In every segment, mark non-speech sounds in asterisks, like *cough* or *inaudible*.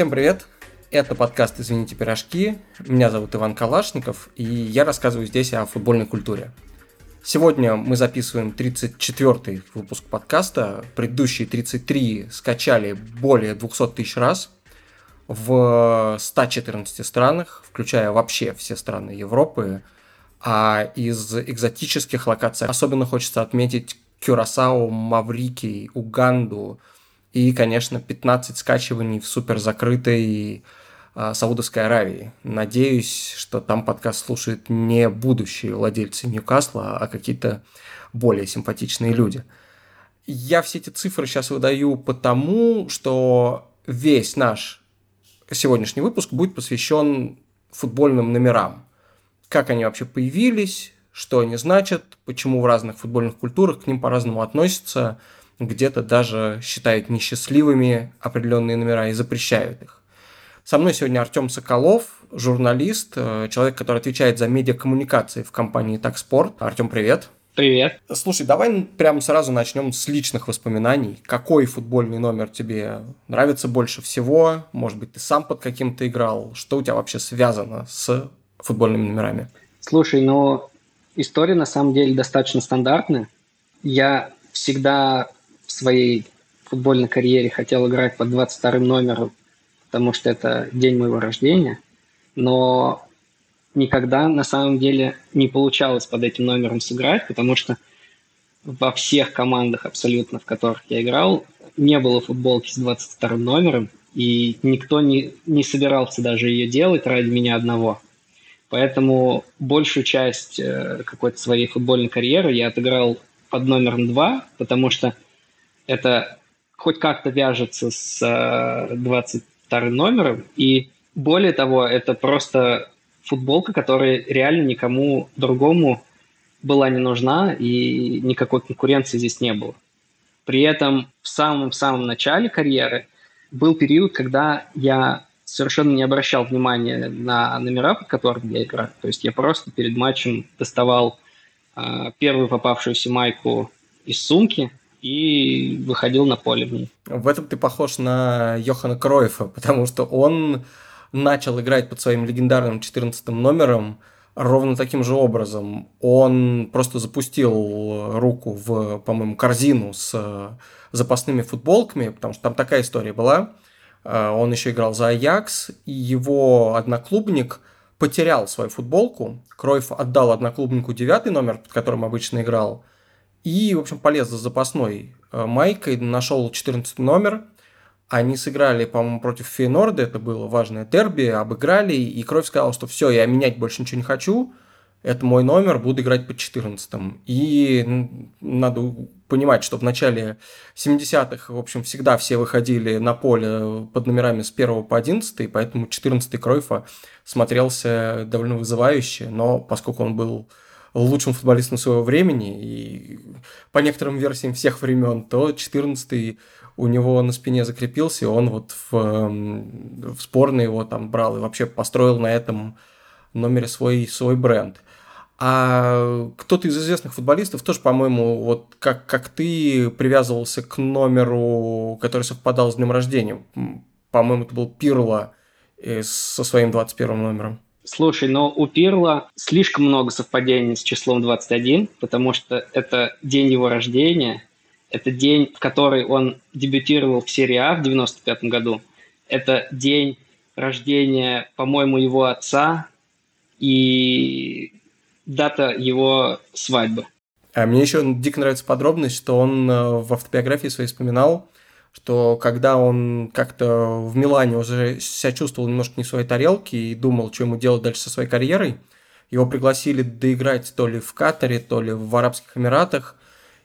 Всем привет! Это подкаст «Извините, пирожки». Меня зовут Иван Калашников, и я рассказываю здесь о футбольной культуре. Сегодня мы записываем 34-й выпуск подкаста. Предыдущие 33 скачали более 200 тысяч раз в 114 странах, включая вообще все страны Европы. А из экзотических локаций особенно хочется отметить Кюрасао, Маврикий, Уганду и, конечно, 15 скачиваний в суперзакрытой а, Саудовской Аравии. Надеюсь, что там подкаст слушают не будущие владельцы Ньюкасла, а какие-то более симпатичные люди. Я все эти цифры сейчас выдаю потому, что весь наш сегодняшний выпуск будет посвящен футбольным номерам. Как они вообще появились, что они значат, почему в разных футбольных культурах к ним по-разному относятся, где-то даже считают несчастливыми определенные номера и запрещают их. Со мной сегодня Артем Соколов, журналист, э, человек, который отвечает за медиакоммуникации в компании «Такспорт». Артем, привет. Привет. Слушай, давай прямо сразу начнем с личных воспоминаний. Какой футбольный номер тебе нравится больше всего? Может быть, ты сам под каким-то играл? Что у тебя вообще связано с футбольными номерами? Слушай, ну, история на самом деле достаточно стандартная. Я всегда в своей футбольной карьере хотел играть под 22 номером потому что это день моего рождения, но никогда на самом деле не получалось под этим номером сыграть, потому что во всех командах абсолютно, в которых я играл, не было футболки с 22 номером, и никто не, не собирался даже ее делать ради меня одного. Поэтому большую часть э, какой-то своей футбольной карьеры я отыграл под номером 2, потому что это хоть как-то вяжется с э, 20 вторым номером. И более того, это просто футболка, которая реально никому другому была не нужна, и никакой конкуренции здесь не было. При этом в самом-самом начале карьеры был период, когда я совершенно не обращал внимания на номера, под которыми я играю. То есть я просто перед матчем доставал э, первую попавшуюся майку из сумки, и выходил на поле в этом ты похож на Йохана Кройфа, потому что он начал играть под своим легендарным 14 номером ровно таким же образом. Он просто запустил руку в, по-моему, корзину с запасными футболками, потому что там такая история была. А, он еще играл за Аякс, и его одноклубник потерял свою футболку. Кройф отдал одноклубнику девятый номер, под которым обычно играл, и, в общем, полез за запасной э, майкой, нашел 14 номер. Они сыграли, по-моему, против Фейнорда, это было важное дерби, обыграли, и Кровь сказал, что все, я менять больше ничего не хочу, это мой номер, буду играть по 14 И надо понимать, что в начале 70-х, в общем, всегда все выходили на поле под номерами с 1 по 11, поэтому 14-й Кройфа смотрелся довольно вызывающе, но поскольку он был лучшим футболистом своего времени, и по некоторым версиям всех времен, то 14 у него на спине закрепился, и он вот в, эм, в спорный его там брал и вообще построил на этом номере свой, свой бренд. А кто-то из известных футболистов тоже, по-моему, вот как, как ты привязывался к номеру, который совпадал с днем рождения. По-моему, это был Пирло э, со своим 21 номером. Слушай, но у Пирла слишком много совпадений с числом 21, потому что это день его рождения, это день, в который он дебютировал в серии А в 95 году, это день рождения, по-моему, его отца и дата его свадьбы. А мне еще дико нравится подробность, что он э, в автобиографии своей вспоминал, что когда он как-то в Милане уже себя чувствовал немножко не в своей тарелке и думал, что ему делать дальше со своей карьерой, его пригласили доиграть то ли в Катаре, то ли в Арабских Эмиратах,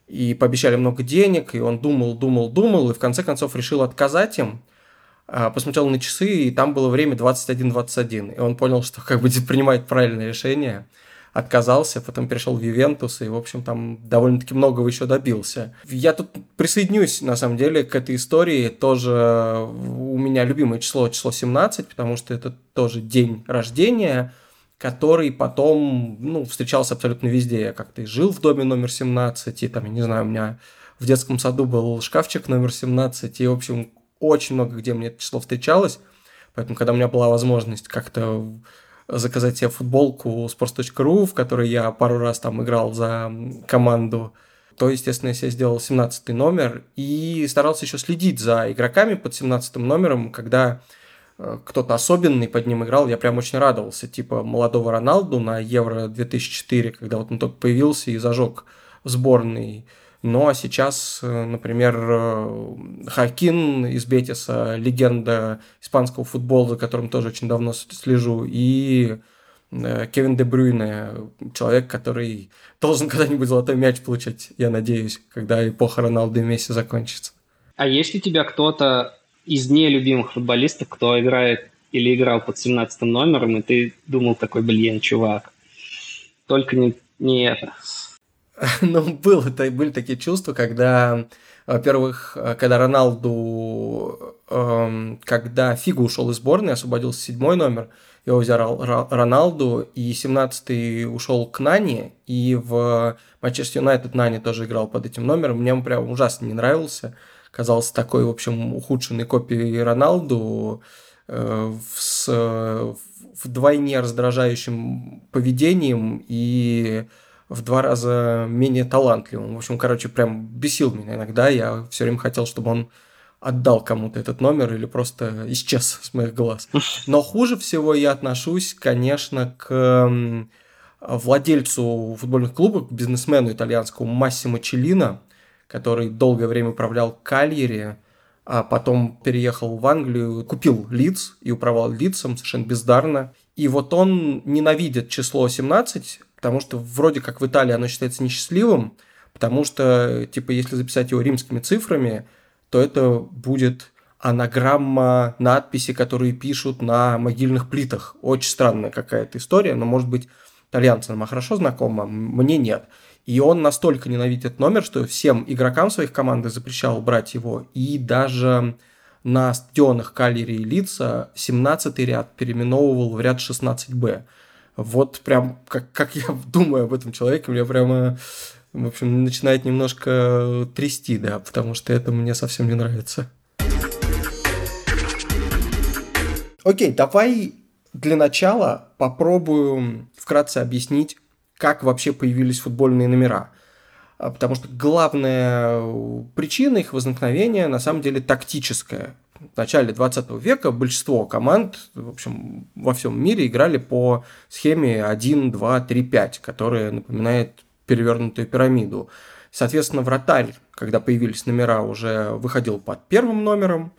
и пообещали много денег, и он думал, думал, думал, и в конце концов решил отказать им, а, посмотрел на часы, и там было время 21-21, и он понял, что как бы *laughs* принимает правильное решение – отказался, потом перешел в Ювентус, и, в общем, там довольно-таки многого еще добился. Я тут присоединюсь, на самом деле, к этой истории. Тоже у меня любимое число, число 17, потому что это тоже день рождения, который потом, ну, встречался абсолютно везде. Я как-то и жил в доме номер 17, и там, я не знаю, у меня в детском саду был шкафчик номер 17, и, в общем, очень много где мне это число встречалось. Поэтому, когда у меня была возможность как-то заказать себе футболку sports.ru, в которой я пару раз там играл за команду, то, естественно, я себе сделал 17 номер и старался еще следить за игроками под 17 номером, когда э, кто-то особенный под ним играл, я прям очень радовался, типа молодого Роналду на Евро 2004, когда вот он только появился и зажег в а сейчас, э, например, э, Хакин из Бетиса, легенда испанского футбола, за которым тоже очень давно слежу, и Э, Кевин Де Брюйне, человек, который должен *laughs* когда-нибудь золотой мяч получать, я надеюсь, когда эпоха Роналду и Месси закончится. А есть у тебя кто-то из нелюбимых футболистов, кто играет или играл под 17 номером, и ты думал такой, блин, чувак, только не, не это. *laughs* Ну, было, это, были такие чувства, когда, во-первых, когда Роналду, эм, когда Фигу ушел из сборной, освободился седьмой номер, его взял Роналду, и 17-й ушел к Нани, и в Манчестер Юнайтед Нани тоже играл под этим номером. Мне он прям ужасно не нравился. Казался такой, в общем, ухудшенной копией Роналду э, с вдвойне раздражающим поведением и в два раза менее талантливым. В общем, короче, прям бесил меня иногда. Я все время хотел, чтобы он отдал кому-то этот номер или просто исчез с моих глаз. *laughs* Но хуже всего я отношусь, конечно, к владельцу футбольных клубов, бизнесмену итальянскому Массимо Челлино, который долгое время управлял Кальери, а потом переехал в Англию, купил Лидс и управлял Лидсом совершенно бездарно. И вот он ненавидит число 17, потому что вроде как в Италии оно считается несчастливым, потому что, типа, если записать его римскими цифрами, то это будет анаграмма надписи, которые пишут на могильных плитах. Очень странная какая-то история, но, может быть, итальянцам нам хорошо знакома, мне нет. И он настолько ненавидит номер, что всем игрокам своих команды запрещал брать его. И даже на стадионах Калери и Лица 17 ряд переименовывал в ряд 16Б. Вот прям, как, как я *laughs* думаю об этом человеке, мне прямо в общем, начинает немножко трясти, да, потому что это мне совсем не нравится. Окей, давай для начала попробую вкратце объяснить, как вообще появились футбольные номера. А, потому что главная причина их возникновения на самом деле тактическая. В начале 20 века большинство команд в общем, во всем мире играли по схеме 1, 2, 3, 5, которая напоминает перевернутую пирамиду. Соответственно, вратарь, когда появились номера, уже выходил под первым номером,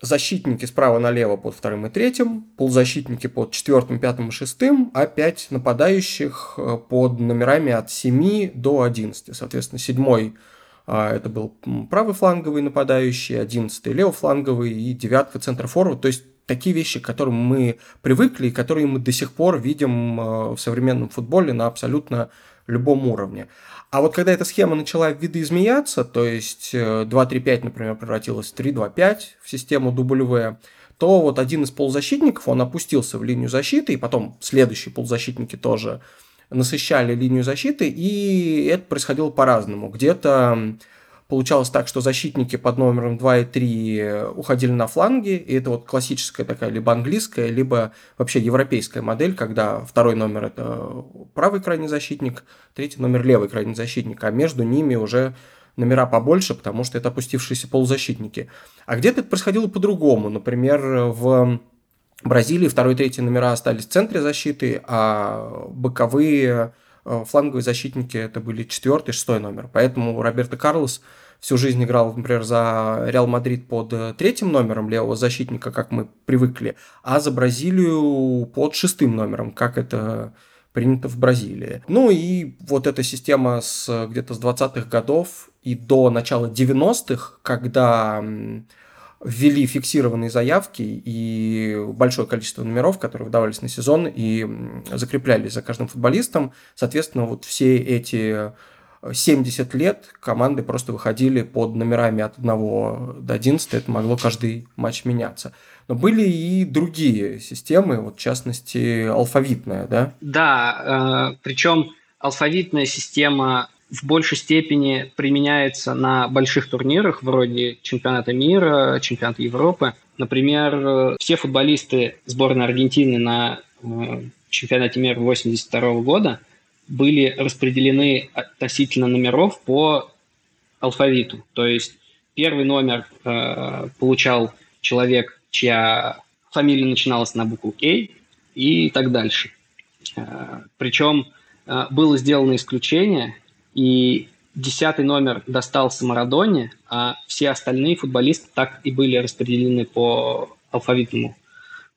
защитники справа налево под вторым и третьим, полузащитники под четвертым, пятым и шестым, а пять нападающих э, под номерами от 7 до 11. Соответственно, седьмой это был правый фланговый нападающий, одиннадцатый левофланговый и девятка центр форвард. То есть такие вещи, к которым мы привыкли и которые мы до сих пор видим э, в современном футболе на абсолютно любом уровне. А вот когда эта схема начала видоизменяться, то есть 2-3-5, э, например, превратилась в 3-2-5 в систему W, то вот один из полузащитников, он опустился в линию защиты, и потом следующие полузащитники тоже насыщали линию защиты, и это происходило по-разному. Где-то Получалось так, что защитники под номером 2 и 3 уходили на фланги, и это вот классическая такая либо английская, либо вообще европейская модель, когда второй номер это правый крайний защитник, третий номер левый крайний защитник, а между ними уже номера побольше, потому что это опустившиеся полузащитники. А где-то это происходило по-другому. Например, в Бразилии второй и третий номера остались в центре защиты, а боковые Э, фланговые защитники это были четвертый, шестой номер. Поэтому Роберто Карлос всю жизнь играл, например, за Реал Мадрид под э, третьим номером левого защитника, как мы привыкли, а за Бразилию под шестым номером, как это принято в Бразилии. Ну и вот эта система с где-то с 20-х годов и до начала 90-х, когда ввели фиксированные заявки и большое количество номеров, которые выдавались на сезон и закреплялись за каждым футболистом. Соответственно, вот все эти 70 лет команды просто выходили под номерами от 1 до 11, это могло каждый матч меняться. Но были и другие системы, вот в частности алфавитная, да? Да, э, причем алфавитная система в большей степени применяется на больших турнирах, вроде чемпионата мира, чемпионата Европы. Например, все футболисты сборной Аргентины на э, чемпионате мира 1982 года были распределены относительно номеров по алфавиту. То есть первый номер э, получал человек, чья фамилия начиналась на букву К и так дальше. Э, причем э, было сделано исключение, и десятый номер достался Марадоне, а все остальные футболисты так и были распределены по алфавитному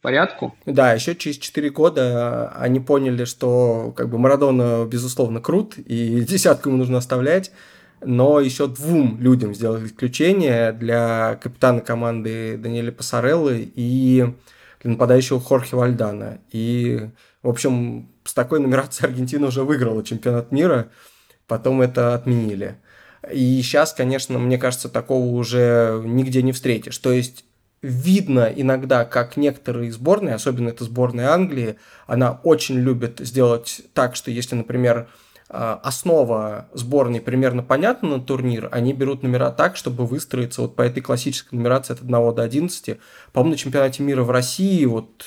порядку. Да, еще через 4 года они поняли, что как бы Марадона, безусловно, крут, и *laughs* десятку ему нужно оставлять, но еще двум людям сделали исключение для капитана команды Даниэля Пассареллы и для нападающего Хорхе Вальдана. И, в общем, с такой нумерацией Аргентина уже выиграла чемпионат мира, потом это отменили. И сейчас, конечно, мне кажется, такого уже нигде не встретишь. То есть видно иногда, как некоторые сборные, особенно это сборная Англии, она очень любит сделать так, что если, например, а, основа сборной примерно понятна на турнир, они берут номера так, чтобы выстроиться вот по этой классической нумерации от 1 до 11. По-моему, на чемпионате мира в России вот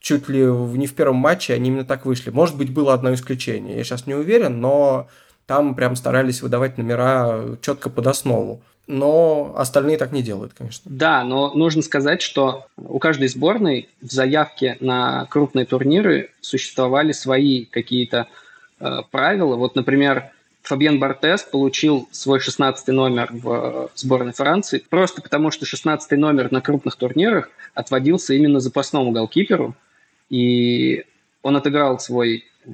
чуть ли не в первом матче они именно так вышли. Может быть, было одно исключение, я сейчас не уверен, но там прям старались выдавать номера четко под основу. Но остальные так не делают, конечно. Да, но нужно сказать, что у каждой сборной в заявке на крупные турниры существовали свои какие-то Э, правила. Вот, например, Фабьен Бартес получил свой 16 номер в сборной Франции просто потому, что 16 номер на крупных турнирах отводился именно запасному голкиперу, и он отыграл свой э,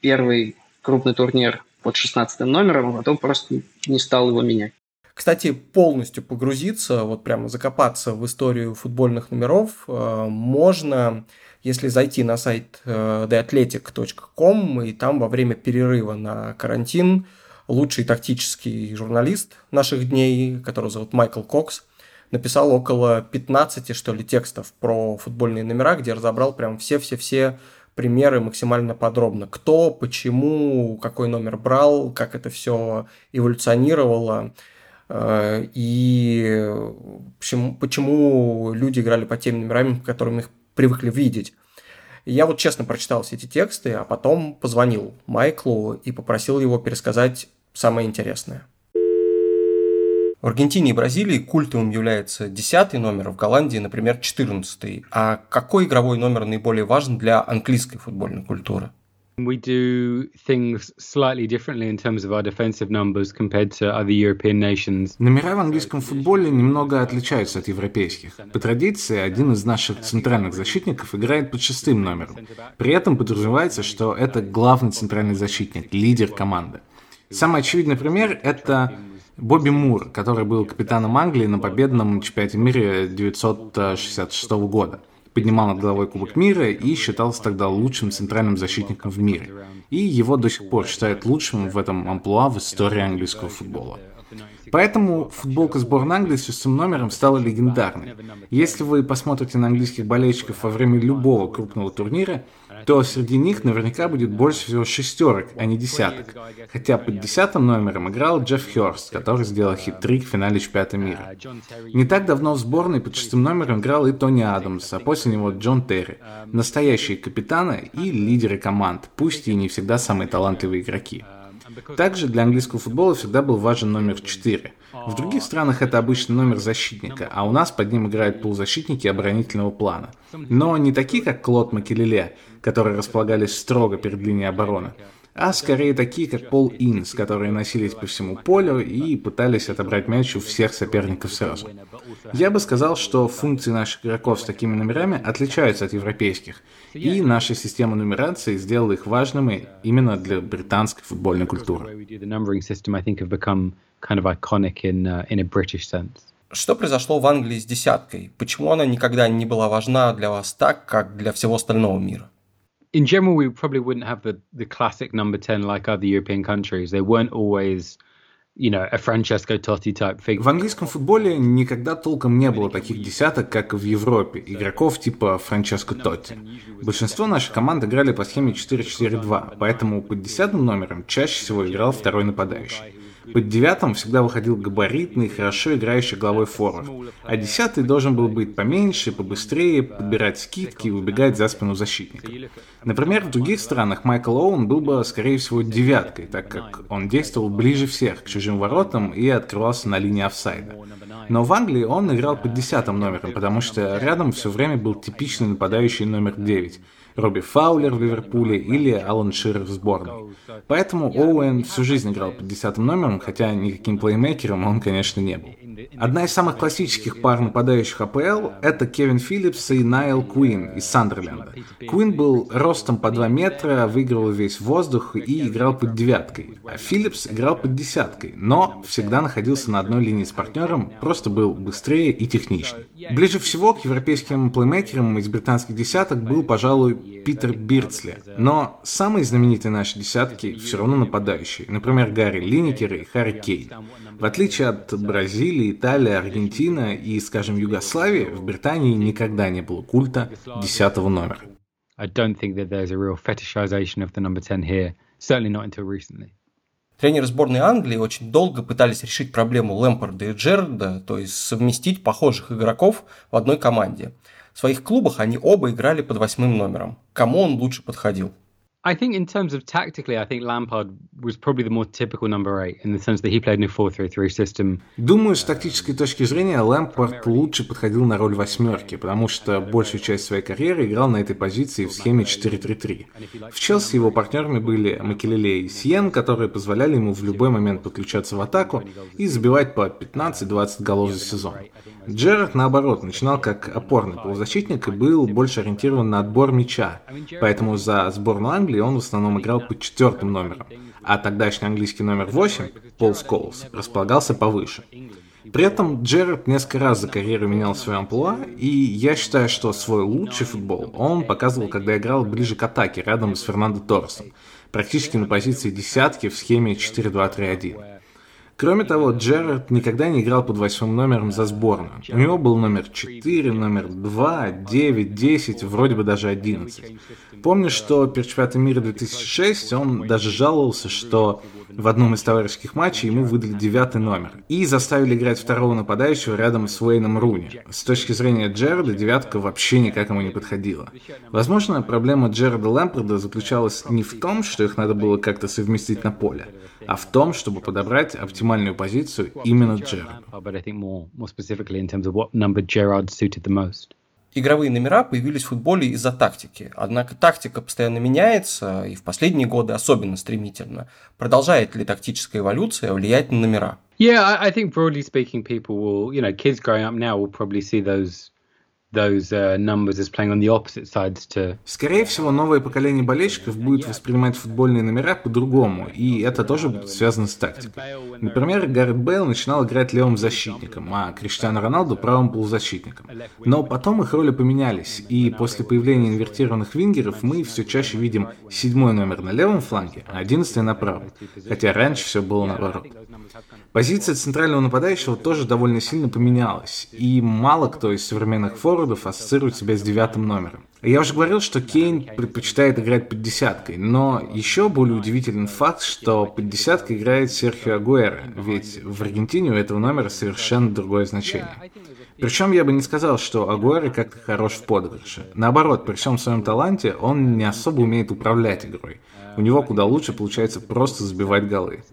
первый крупный турнир под 16 номером, а потом просто не стал его менять. Кстати, полностью погрузиться, вот прямо закопаться в историю футбольных номеров э, можно если зайти на сайт э, theathletic.com, и там во время перерыва на карантин лучший тактический журналист наших дней, которого зовут Майкл Кокс, написал около 15, что ли, текстов про футбольные номера, где разобрал прям все-все-все примеры максимально подробно. Кто, почему, какой номер брал, как это все эволюционировало э, и почему, почему люди играли по тем номерам, по которым их привыкли видеть. Я вот честно прочитал все эти тексты, а потом позвонил Майклу и попросил его пересказать самое интересное. В Аргентине и Бразилии культовым является 10 номер, в Голландии, например, 14. А какой игровой номер наиболее важен для английской футбольной культуры? We do things slightly differently in terms of our defensive numbers compared to other European nations. Номера в английском футболе немного отличаются от европейских. По традиции, один из наших центральных защитников играет под шестым номером. При этом подразумевается, что это главный центральный защитник, лидер команды. Самый очевидный пример – это Бобби Мур, который был капитаном Англии на победном чемпионате мира 1966 года поднимал над головой Кубок мира и считался тогда лучшим центральным защитником в мире. И его до сих пор считают лучшим в этом амплуа в истории английского футбола. Поэтому футболка сборной Англии с шестым номером стала легендарной. Если вы посмотрите на английских болельщиков во время любого крупного турнира, то среди них наверняка будет больше всего шестерок, а не десяток. Хотя под десятым номером играл Джефф Хёрст, который сделал хит-трик в финале чемпионата мира. Не так давно в сборной под шестым номером играл и Тони Адамс, а после него Джон Терри. Настоящие капитаны и лидеры команд, пусть и не всегда самые талантливые игроки. Также для английского футбола всегда был важен номер 4. В других странах это обычно номер защитника, а у нас под ним играют полузащитники оборонительного плана. Но не такие, как Клод Макелеле, которые располагались строго перед линией обороны, а скорее такие, как Пол Инс, которые носились по всему полю и пытались отобрать мяч у всех соперников сразу. Я бы сказал, что функции наших игроков с такими номерами отличаются от европейских, и наша система нумерации сделала их важными именно для британской футбольной культуры. Что произошло в Англии с десяткой? Почему она никогда не была важна для вас так, как для всего остального мира? In general, we probably wouldn't have the, the classic number 10 like other European countries. They weren't always you know, a Francesco Totti type figure. В английском футболе никогда толком не было таких десяток, как в Европе, игроков типа Франческо Тотти. Большинство наших команд играли по схеме 4-4-2, поэтому под десятым номером чаще всего играл второй нападающий. Под девятым всегда выходил габаритный, хорошо играющий головой форвард, а десятый должен был быть поменьше, побыстрее, подбирать скидки и убегать за спину защитника. Например, в других странах Майкл Оуэн был бы, скорее всего, девяткой, так как он действовал ближе всех к чужим воротам и открывался на линии офсайда. Но в Англии он играл под десятым номером, потому что рядом все время был типичный нападающий номер 9, Робби Фаулер в Ливерпуле или Алан Ширер в сборной. Поэтому Оуэн всю жизнь играл под десятым номером, хотя никаким плеймейкером он, конечно, не был. Одна из самых классических пар нападающих АПЛ – это Кевин Филлипс и Найл Куин из Сандерленда. Куин был ростом по 2 метра, выигрывал весь воздух и играл под девяткой. А Филлипс играл под десяткой, но всегда находился на одной линии с партнером, просто был быстрее и техничнее. Ближе всего к европейским плеймейкерам из британских десяток был, пожалуй, Питер Бирцли. Но самые знаменитые наши десятки все равно нападающие. Например, Гарри Линникер и Харри Кейн. В отличие от Бразилии, Италии, Аргентины и, скажем, Югославии, в Британии никогда не было культа десятого номера. I don't think that there's a real fetishization of the number 10 here, certainly not until recently. Тренеры сборной Англии очень долго пытались решить проблему Лэмпорда и Джерарда, то есть совместить похожих игроков в одной команде. В своих клубах они оба играли под восьмым номером. Кому он лучше подходил? I think in terms of tactically, I think Lampard was probably the more typical number eight in the sense that he played in a 4-3-3 system. Думаю, с тактической точки зрения Лэмпорт лучше подходил на роль восьмерки, потому что большую часть своей карьеры играл на этой позиции в схеме 4-3-3. В Челси его партнерами были Макелеле и Сиен, которые позволяли ему в любой момент подключаться в атаку и забивать по 15-20 голов за сезон. Джерард, наоборот, начинал как опорный полузащитник и был больше ориентирован на отбор мяча, поэтому за сборную Англии он в основном играл под четвертым номером, а тогдашний английский номер 8, Пол Сколс, располагался повыше. При этом Джерард несколько раз за карьеру менял свой амплуа, и я считаю, что свой лучший футбол он показывал, когда играл ближе к атаке, рядом с Фернандо Торресом, практически на позиции десятки в схеме 4-2-3-1. Кроме того, Джерард никогда не играл под восьмым номером за сборную. У него был номер 4, номер 2, 9, 10, вроде бы даже 11. Помню, что перед чемпионатом мира 2006 он даже жаловался, что в одном из товарищеских матчей ему выдали девятый номер и заставили играть второго нападающего рядом с Уэйном Руни. С точки зрения Джерарда, девятка вообще никак ему не подходила. Возможно, проблема Джерарда Лэмпорда заключалась не в том, что их надо было как-то совместить на поле, а в том, чтобы подобрать оптимальную позицию именно Джерарду. Игровые номера появились в футболе из-за тактики. Однако тактика постоянно меняется, и в последние годы особенно стремительно. Продолжает ли тактическая эволюция влиять на номера? Yeah, I think broadly speaking, people will, you know, kids growing up now will probably see those uh. Скорее всего, новое поколение болельщиков будет воспринимать футбольные номера по-другому, и это тоже будет связано с тактикой. Например, Гаррет Бейл начинал играть левым защитником, а Криштиано Роналду правым полузащитником. Но потом их роли поменялись, и после появления инвертированных вингеров мы все чаще видим седьмой номер на левом фланге, а одиннадцатый на правом, хотя раньше все было наоборот. Позиция центрального нападающего тоже довольно сильно поменялась, и мало кто из современных форвардов ассоциирует себя с девятым номером. Я уже говорил, что Кейн предпочитает играть под десяткой, но еще более удивителен факт, что под десяткой играет Серхио Агуэро, ведь в Аргентине у этого номера совершенно другое значение. Причем я бы не сказал, что Агуэро как-то хорош в подыгрыше. Наоборот, при всем своем таланте он не особо умеет управлять игрой. У него куда лучше получается просто забивать голы.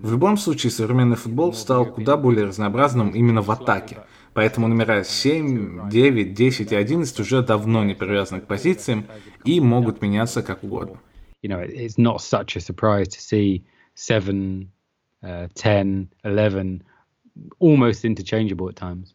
В любом случае, современный футбол стал куда более разнообразным именно в атаке. Поэтому номера 7, 9, 10 и 11 уже давно не привязаны к позициям и могут меняться как угодно. You know, it's not such a surprise to see 7, uh, 10, 11 almost interchangeable at times.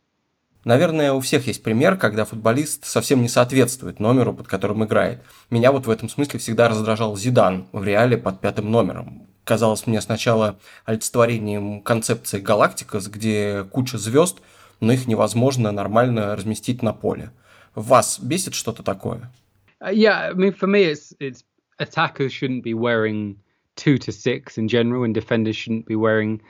Наверное, у всех есть пример, когда футболист совсем не соответствует номеру, под которым играет. Меня вот в этом смысле всегда раздражал Зидан в реале под пятым номером казалось мне сначала олицетворением концепции Галактикас, где куча звезд, но их невозможно нормально разместить на поле. Вас бесит что-то такое? Uh, yeah, I mean, for me, it's, it's attackers shouldn't be wearing two to six in general, and defenders shouldn't be wearing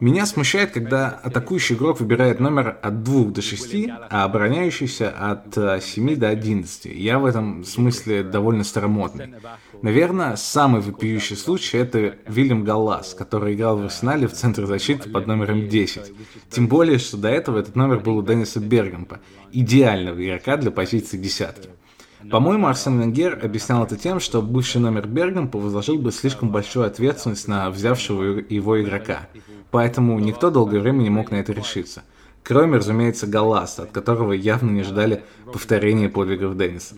Меня смущает, когда атакующий игрок выбирает номер от 2 до 6, а обороняющийся от 7 до 11. Я в этом смысле довольно старомодный. Наверное, самый вопиющий случай это Вильям Галлас, который играл в Арсенале в центре защиты под номером 10. Тем более, что до этого этот номер был у Денниса Бергампа, идеального игрока для позиции десятки. По-моему, Арсен Венгер объяснял это тем, что бывший номер Бергампа возложил бы слишком большую ответственность на взявшего его игрока. Поэтому никто долгое время не мог на это решиться. Кроме, разумеется, Галласа, от которого явно не ждали повторения подвигов Денниса.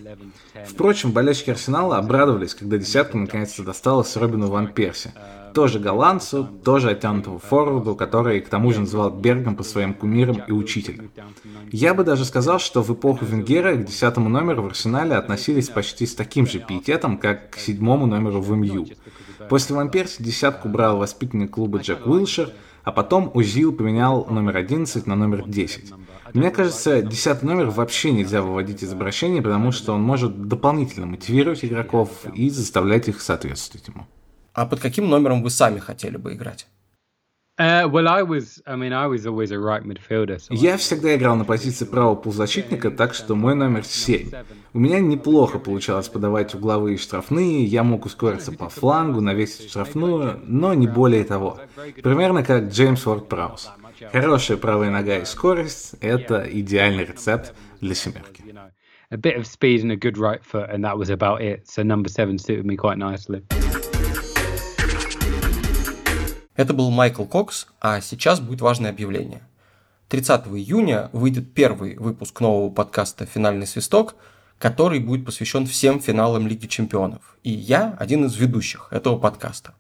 Впрочем, болельщики Арсенала обрадовались, когда десятка наконец-то досталась Робину Ван Перси. Тоже голландцу, тоже оттянутому форварду, который к тому же называл Бергом по своим кумирам и учителем. Я бы даже сказал, что в эпоху Венгера к десятому номеру в Арсенале относились почти с таким же пиететом, как к седьмому номеру в МЮ. После Ван Перси десятку брал воспитанник клуба Джек Уилшер – а потом Узил поменял номер 11 на номер 10. Мне кажется, 10 номер вообще нельзя выводить из обращения, потому что он может дополнительно мотивировать игроков и заставлять их соответствовать ему. А под каким номером вы сами хотели бы играть? So Я всегда играл на позиции правого полузащитника, так что мой номер 7. У меня неплохо получалось подавать угловые штрафные, я мог ускориться по флангу, навесить штрафную, но не более того. Примерно как Джеймс Уорд Праус. Хорошая правая нога и скорость – это идеальный рецепт для семерки. A bit of speed and a good right foot, and that was about it. So number seven suited me quite nicely. Это был Майкл Кокс, а сейчас будет важное объявление. 30 июня выйдет первый выпуск нового подкаста «Финальный свисток», который будет посвящен всем финалам Лиги Чемпионов. И я один из ведущих этого подкаста.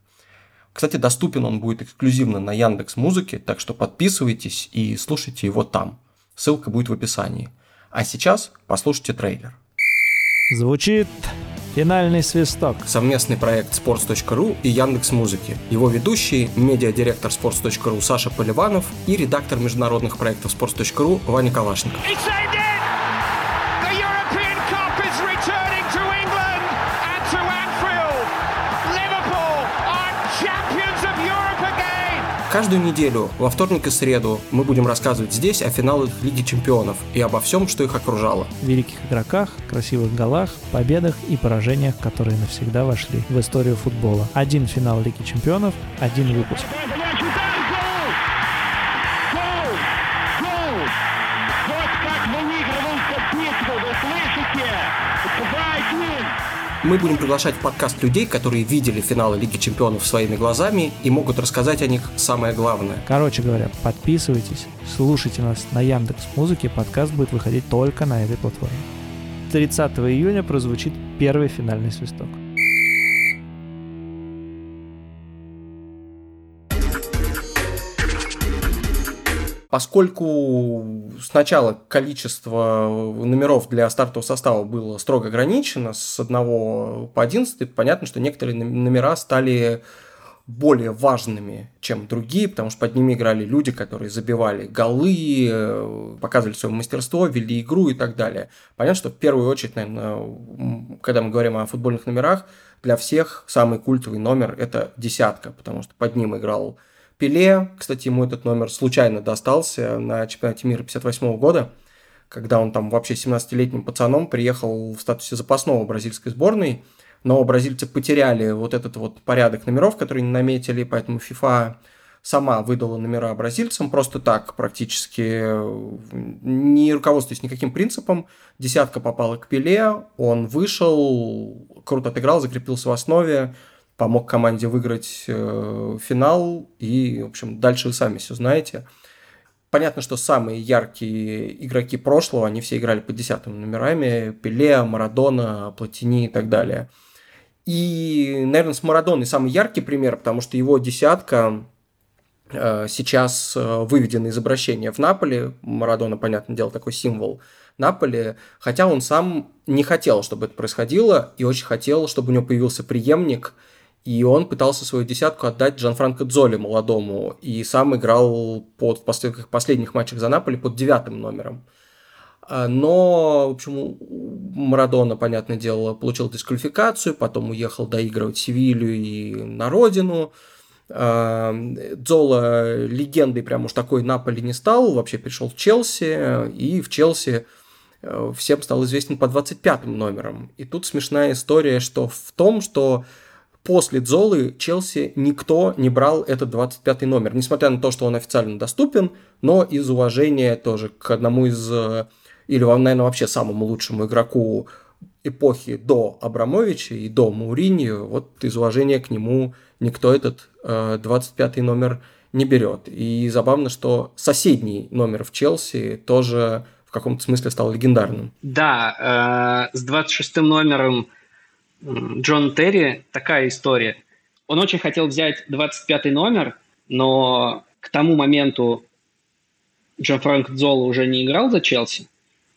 Кстати, доступен он будет эксклюзивно на Яндекс Музыке, так что подписывайтесь и слушайте его там. Ссылка будет в описании. А сейчас послушайте трейлер. Звучит Финальный свисток. Совместный проект sports.ru и Яндекс Музыки. Его ведущие – медиадиректор sports.ru Саша Поливанов и редактор международных проектов sports.ru Ваня Калашников. Каждую неделю, во вторник и среду, мы будем рассказывать здесь о финалах Лиги Чемпионов и обо всем, что их окружало. Великих игроках, красивых голах, победах и поражениях, которые навсегда вошли в историю футбола. Один финал Лиги Чемпионов, один выпуск. Мы будем приглашать в подкаст людей, которые видели финалы Лиги Чемпионов своими глазами и могут рассказать о них самое главное. Короче говоря, подписывайтесь, слушайте нас на Яндекс Музыке, подкаст будет выходить только на этой платформе. 30 июня прозвучит первый финальный свисток. Поскольку сначала количество номеров для стартового состава было строго ограничено с 1 по 11, понятно, что некоторые номера стали более важными, чем другие, потому что под ними играли люди, которые забивали голы, показывали свое мастерство, вели игру и так далее. Понятно, что в первую очередь, наверное, когда мы говорим о футбольных номерах, для всех самый культовый номер – это десятка, потому что под ним играл Пеле, кстати, ему этот номер случайно достался на чемпионате мира 58 года, когда он там вообще 17-летним пацаном приехал в статусе запасного бразильской сборной, но бразильцы потеряли вот этот вот порядок номеров, который не наметили, поэтому FIFA сама выдала номера бразильцам просто так, практически не руководствуясь никаким принципом. Десятка попала к Пеле, он вышел, круто отыграл, закрепился в основе, помог команде выиграть э, финал, и, в общем, дальше вы сами все знаете. Понятно, что самые яркие игроки прошлого, они все играли под десятыми номерами, Пеле, Марадона, Платини и так далее. И, наверное, с Марадоной самый яркий пример, потому что его десятка э, сейчас э, выведена из обращения в Наполе. Марадона, понятное дело, такой символ Наполи, хотя он сам не хотел, чтобы это происходило, и очень хотел, чтобы у него появился преемник – и он пытался свою десятку отдать Джанфранко Дзоли молодому, и сам играл под, в последних, последних матчах за Наполи под девятым номером. А, но, в общем, Марадона, понятное дело, получил дисквалификацию, потом уехал доигрывать Севилью и на родину. А, Дзола легендой прям уж такой Наполи не стал, вообще пришел в Челси, и в Челси э, всем стал известен по 25 номерам. И тут смешная история, что в том, что после Дзолы Челси никто не брал этот 25 номер, несмотря на то, что он официально доступен, но из уважения тоже к одному из э, или, наверное, вообще самому лучшему игроку эпохи до Абрамовича и до Мауриньо, вот из уважения к нему никто этот э, 25 номер не берет. И забавно, что соседний номер в Челси тоже в каком-то смысле стал легендарным. Да, э, с 26 номером Джон Терри такая история. Он очень хотел взять 25 номер, но к тому моменту Джон Франк Дзола уже не играл за Челси,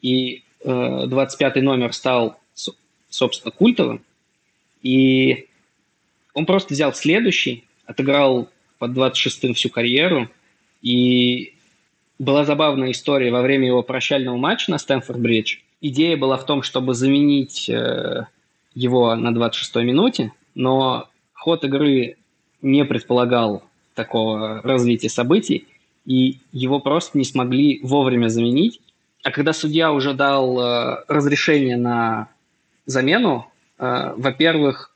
и э, 25-й номер стал, собственно, культовым. И он просто взял следующий, отыграл под 26-м всю карьеру. И была забавная история во время его прощального матча на Стэнфорд-Бридж. Идея была в том, чтобы заменить э, его на 26-й минуте, но ход игры не предполагал такого развития событий, и его просто не смогли вовремя заменить. А когда судья уже дал э, разрешение на замену, э, во-первых,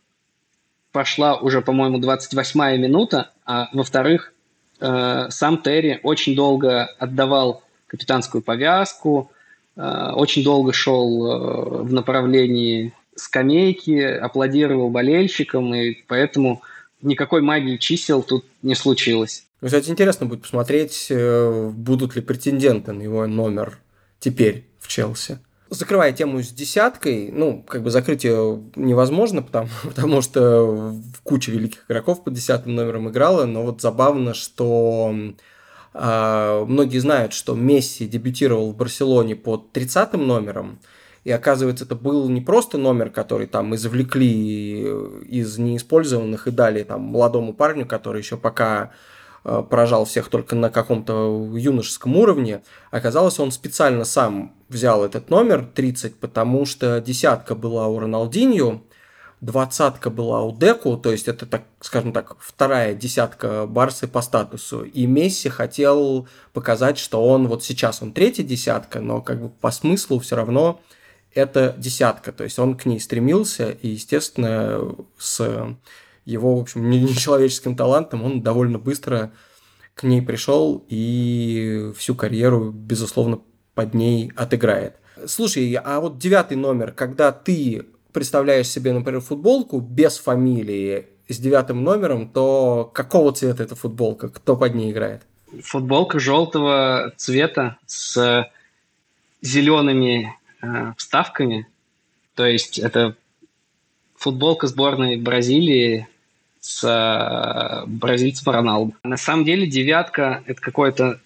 пошла уже, по-моему, 28-я минута, а во-вторых, э, сам Терри очень долго отдавал капитанскую повязку, э, очень долго шел э, в направлении скамейки, аплодировал болельщикам, и поэтому никакой магии чисел тут не случилось. Кстати, интересно будет посмотреть, э, будут ли претенденты на его номер теперь в Челси. Закрывая тему с десяткой, ну, как бы закрыть ее невозможно, *laughs* потому, потому что куча великих игроков под десятым номером играла, но вот забавно, что э, многие знают, что Месси дебютировал в Барселоне под 30 номером, и оказывается, это был не просто номер, который там извлекли из неиспользованных и дали там молодому парню, который еще пока Э, поражал всех только на каком-то юношеском уровне. Оказалось, он специально сам взял этот номер 30, потому что десятка была у Роналдиньо, двадцатка была у Деку, то есть это, так, скажем так, вторая десятка Барсы по статусу. И Месси хотел показать, что он вот сейчас он третья десятка, но как бы по смыслу все равно это десятка. То есть он к ней стремился, и, естественно, с его, в общем, нечеловеческим талантом, он довольно быстро к ней пришел и всю карьеру, безусловно, под ней отыграет. Слушай, а вот девятый номер, когда ты представляешь себе, например, футболку без фамилии с девятым номером, то какого цвета эта футболка? Кто под ней играет? Футболка желтого цвета с зелеными э, вставками. То есть это футболка сборной Бразилии с э, бразильцем Роналду. На самом деле девятка – это какое-то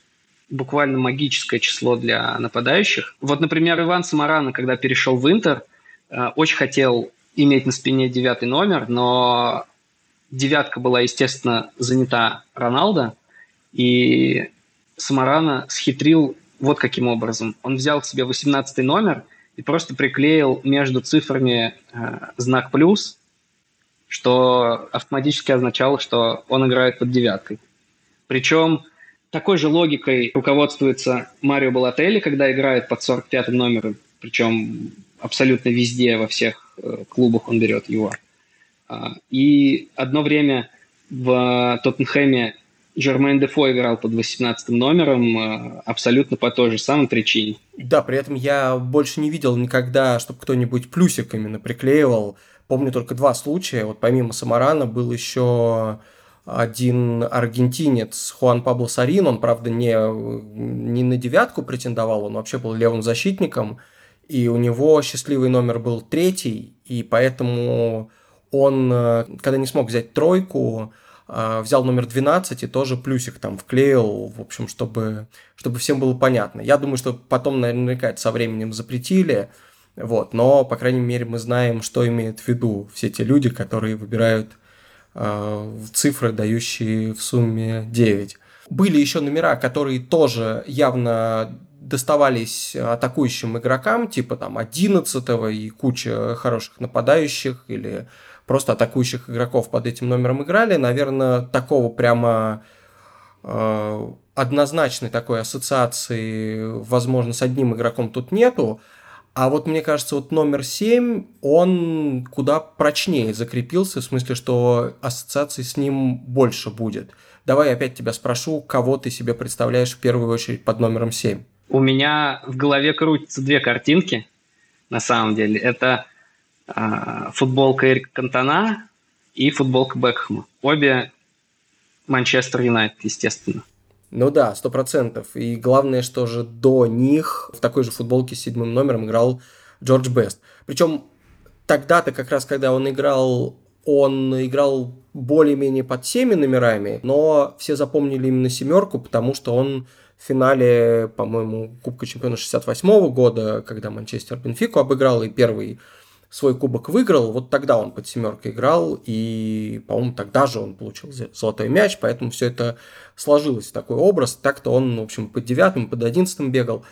буквально магическое число для нападающих. Вот, например, Иван Самарана, когда перешел в Интер, э, очень хотел иметь на спине девятый номер, но девятка была, естественно, занята Роналдо, и Самарана схитрил вот каким образом. Он взял себе 18 номер и просто приклеил между цифрами э, знак плюс – что автоматически означало, что он играет под девяткой. Причем такой же логикой руководствуется Марио Балотелли, когда играет под 45-м номером, причем абсолютно везде, во всех э, клубах он берет его. А, и одно время в Тоттенхэме Жермен Дефо играл под 18 номером э, абсолютно по той же самой причине. Да, при этом я больше не видел никогда, чтобы кто-нибудь плюсик именно приклеивал Помню только два случая. Вот помимо Самарана был еще один аргентинец Хуан Пабло Сарин, он, правда, не, не на девятку претендовал, он вообще был левым защитником, и у него счастливый номер был третий, и поэтому он, когда не смог взять тройку, взял номер 12 и тоже плюсик там вклеил, в общем, чтобы, чтобы всем было понятно. Я думаю, что потом наверняка это со временем запретили, вот, но, по крайней мере, мы знаем, что имеют в виду все те люди, которые выбирают э, цифры, дающие в сумме 9. Были еще номера, которые тоже явно доставались атакующим игрокам, типа там 11 и куча хороших нападающих или просто атакующих игроков под этим номером играли, наверное, такого прямо э, однозначной такой ассоциации, возможно, с одним игроком тут нету. А вот мне кажется, вот номер 7, он куда прочнее закрепился, в смысле, что ассоциаций с ним больше будет. Давай опять тебя спрошу, кого ты себе представляешь в первую очередь под номером 7? У меня в голове крутятся две картинки, на самом деле. Это футболка Эрика Кантона и футболка Бекхэма. Обе Манчестер Юнайтед, естественно. Ну да, сто процентов. И главное, что же до них в такой же футболке с седьмым номером играл Джордж Бест. Причем тогда-то как раз, когда он играл, он играл более-менее под всеми номерами, но все запомнили именно семерку, потому что он в финале, по-моему, Кубка чемпиона 68 года, когда Манчестер Бенфику обыграл, и первый свой кубок выиграл, вот тогда он под семеркой играл, и, по-моему, тогда же он получил золотой мяч, поэтому все это сложилось в такой образ. Так-то он, в общем, под девятым, под одиннадцатым бегал.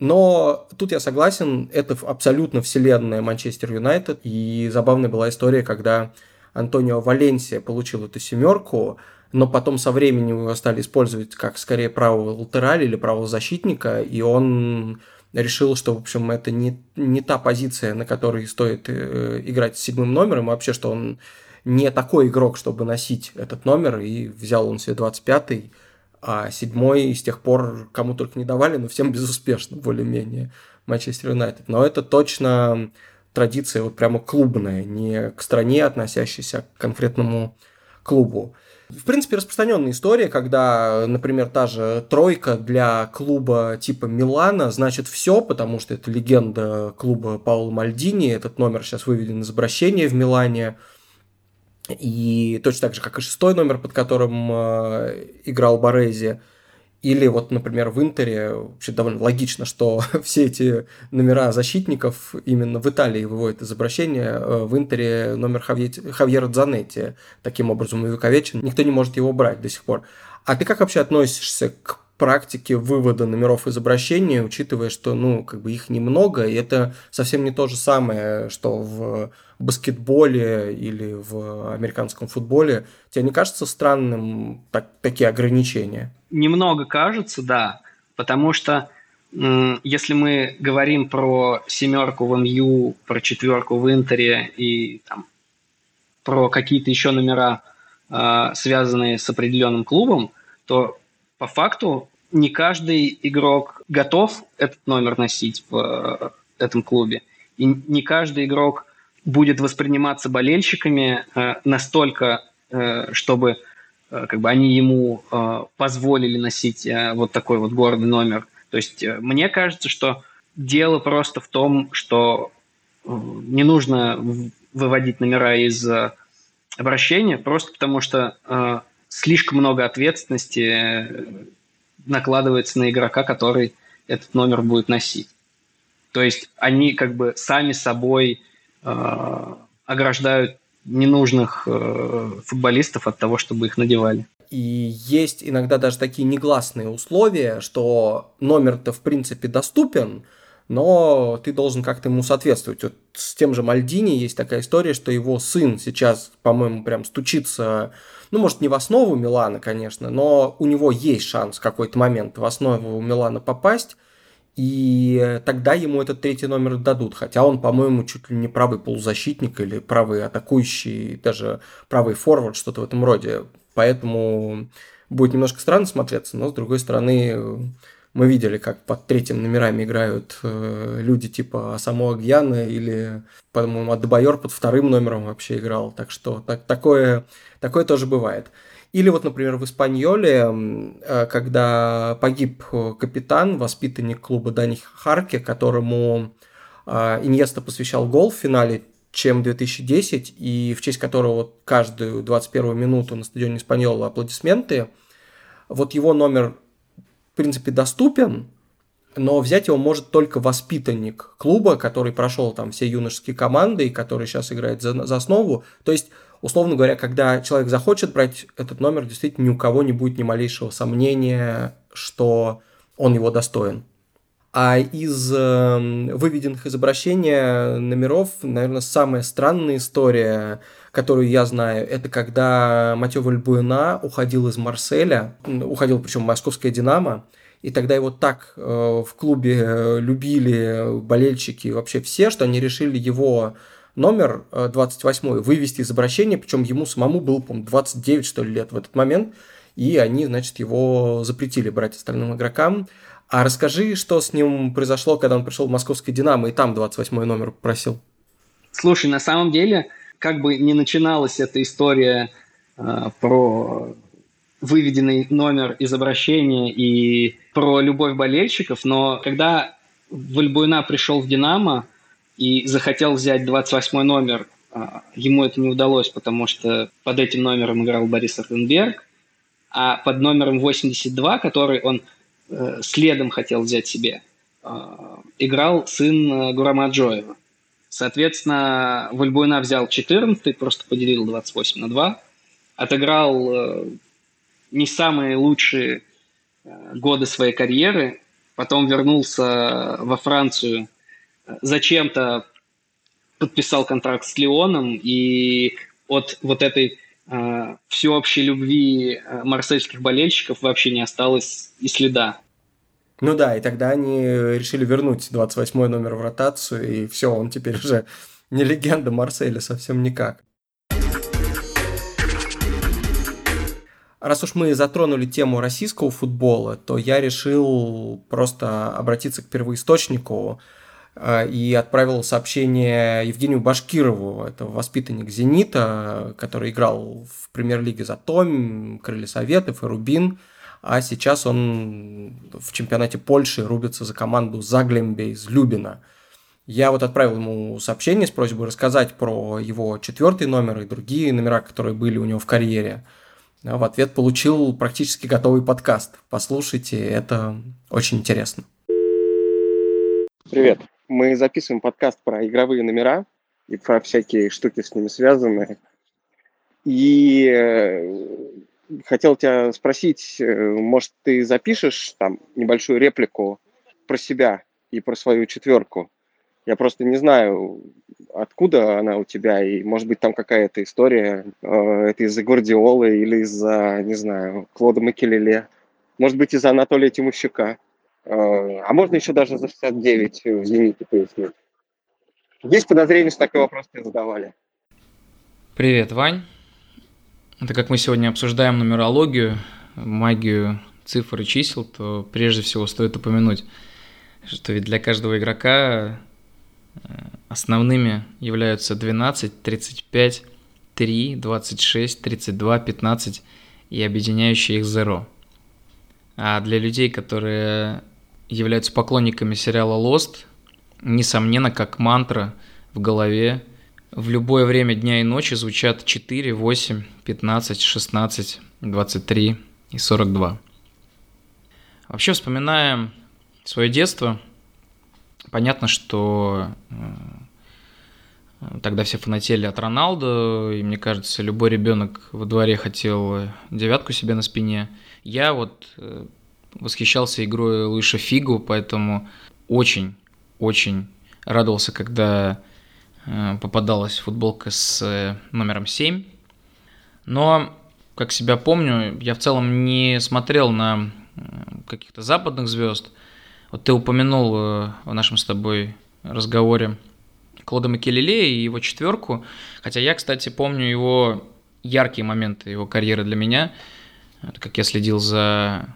Но тут я согласен, это абсолютно вселенная Манчестер Юнайтед. И забавная была история, когда Антонио Валенсия получил эту семерку, но потом со временем его стали использовать как скорее правого латераля или правого защитника, и он решил, что, в общем, это не, не та позиция, на которой стоит э, играть с седьмым номером, вообще, что он не такой игрок, чтобы носить этот номер, и взял он себе 25-й, а седьмой с тех пор кому только не давали, но всем *laughs* безуспешно, более-менее, Манчестер Юнайтед. Но это точно традиция вот прямо клубная, не к стране относящаяся, а к конкретному клубу. В принципе, распространенная история, когда, например, та же тройка для клуба типа Милана значит все, потому что это легенда клуба Паула Мальдини, этот номер сейчас выведен из обращения в Милане. И точно так же, как и шестой номер, под которым э, играл Борези. Или вот, например, в Интере вообще довольно логично, что *laughs* все эти номера защитников именно в Италии выводят из обращения. Э, в Интере номер Хавьера Дзанетти таким образом увековечен. Никто не может его брать до сих пор. А ты как вообще относишься к практике вывода номеров из обращения, учитывая, что, ну, как бы их немного, и это совсем не то же самое, что в баскетболе или в американском футболе. Тебе не кажется странным так, такие ограничения? Немного кажется, да, потому что если мы говорим про семерку в МЮ, про четверку в Интере и там, про какие-то еще номера, а, связанные с определенным клубом, то по факту не каждый игрок готов этот номер носить в э, этом клубе. И не каждый игрок будет восприниматься болельщиками э, настолько, э, чтобы как бы они ему позволили носить вот такой вот гордый номер. То есть мне кажется, что дело просто в том, что не нужно выводить номера из обращения, просто потому что слишком много ответственности накладывается на игрока, который этот номер будет носить. То есть они как бы сами собой э, ограждают ненужных э, футболистов от того, чтобы их надевали. И есть иногда даже такие негласные условия, что номер-то в принципе доступен, но ты должен как-то ему соответствовать. Вот с тем же Мальдини есть такая история, что его сын сейчас, по-моему, прям стучится ну, может, не в основу Милана, конечно, но у него есть шанс в какой-то момент в основу Милана попасть, и тогда ему этот третий номер дадут. Хотя он, по-моему, чуть ли не правый полузащитник или правый атакующий, даже правый форвард, что-то в этом роде. Поэтому будет немножко странно смотреться, но с другой стороны, мы видели, как под третьим номерами играют э, люди типа Асамо Агьяна или, по-моему, Адебайор под вторым номером вообще играл. Так что так, такое, такое тоже бывает. Или вот, например, в Испаньоле, э, когда погиб капитан, воспитанник клуба Дани Харки, которому э, Иньеста посвящал гол в финале чем 2010, и в честь которого каждую 21 минуту на стадионе Испаньола аплодисменты. Вот его номер в принципе, доступен, но взять его может только воспитанник клуба, который прошел там все юношеские команды и который сейчас играет за, за основу. То есть, условно говоря, когда человек захочет брать этот номер, действительно ни у кого не будет ни малейшего сомнения, что он его достоин. А из э, выведенных изображения номеров, наверное, самая странная история, которую я знаю, это когда Матео Вальбуэна уходил из Марселя, уходил причем в московское «Динамо», и тогда его так э, в клубе э, любили болельщики вообще все, что они решили его номер 28 э, вывести из обращения, причем ему самому было, по-моему, 29, что ли, лет в этот момент, и они, значит, его запретили брать остальным игрокам. А расскажи, что с ним произошло, когда он пришел в московский «Динамо» и там 28 номер попросил. Слушай, на самом деле, как бы не начиналась эта история э, про выведенный номер из обращения и про любовь болельщиков, но когда Вальбуйна пришел в «Динамо» и захотел взять 28 номер, э, ему это не удалось, потому что под этим номером играл Борис Ротенберг, а под номером 82, который он Э, следом хотел взять себе, э, играл сын э, Гурама Джоева. Соответственно, Вальбуйна взял 14, просто поделил 28 на 2, отыграл не самые лучшие годы своей карьеры, потом вернулся во Францию, зачем-то подписал контракт с Леоном, и от вот этой э, всеобщей любви марсельских болельщиков вообще не осталось и следа. Ну да, и тогда они решили вернуть 28 номер в ротацию, и все, он теперь уже *laughs* не легенда Марселя совсем никак. Раз уж мы затронули тему российского футбола, то я решил просто обратиться к первоисточнику и отправил сообщение Евгению Башкирову, это воспитанник «Зенита», который играл в премьер-лиге за Том, Крылья Советов и Рубин – а сейчас он в чемпионате Польши рубится за команду Заглембе из Любина. Я вот отправил ему сообщение с просьбой рассказать про его четвертый номер и другие номера, которые были у него в карьере. А в ответ получил практически готовый подкаст. Послушайте, это очень интересно. Привет. Мы записываем подкаст про игровые номера и про всякие штуки с ними связанные. И э, хотел тебя спросить, э, может, ты запишешь там небольшую реплику про себя и про свою четверку? Я просто не знаю, откуда она у тебя, и может быть там какая-то история, э, это из-за Гвардиолы или из-за, не знаю, Клода Макелеле, может быть из-за Анатолия Тимощука, а можно еще даже за 69 в «Зените» пояснить. Есть подозрение, что такой вопрос тебе задавали? Привет, Вань. Это как мы сегодня обсуждаем нумерологию, магию цифр и чисел, то прежде всего стоит упомянуть, что ведь для каждого игрока э, основными являются 12, 35, 3, 26, 32, 15 и объединяющие их Zero. А для людей, которые являются поклонниками сериала Lost, несомненно, как мантра в голове в любое время дня и ночи звучат 4, 8, 15, 16, 23 и 42. Вообще, вспоминая свое детство, понятно, что э, тогда все фанатели от Роналду, и мне кажется, любой ребенок во дворе хотел девятку себе на спине. Я вот э, восхищался игрой Луиша Фигу, поэтому очень-очень радовался, когда Э, попадалась футболка с э, номером 7. Но, как себя помню, я в целом не смотрел на э, каких-то западных звезд. Вот ты упомянул в нашем с тобой разговоре Клода Макелеле и его четверку. Хотя я, кстати, помню его яркие моменты его карьеры для меня. Это как я следил за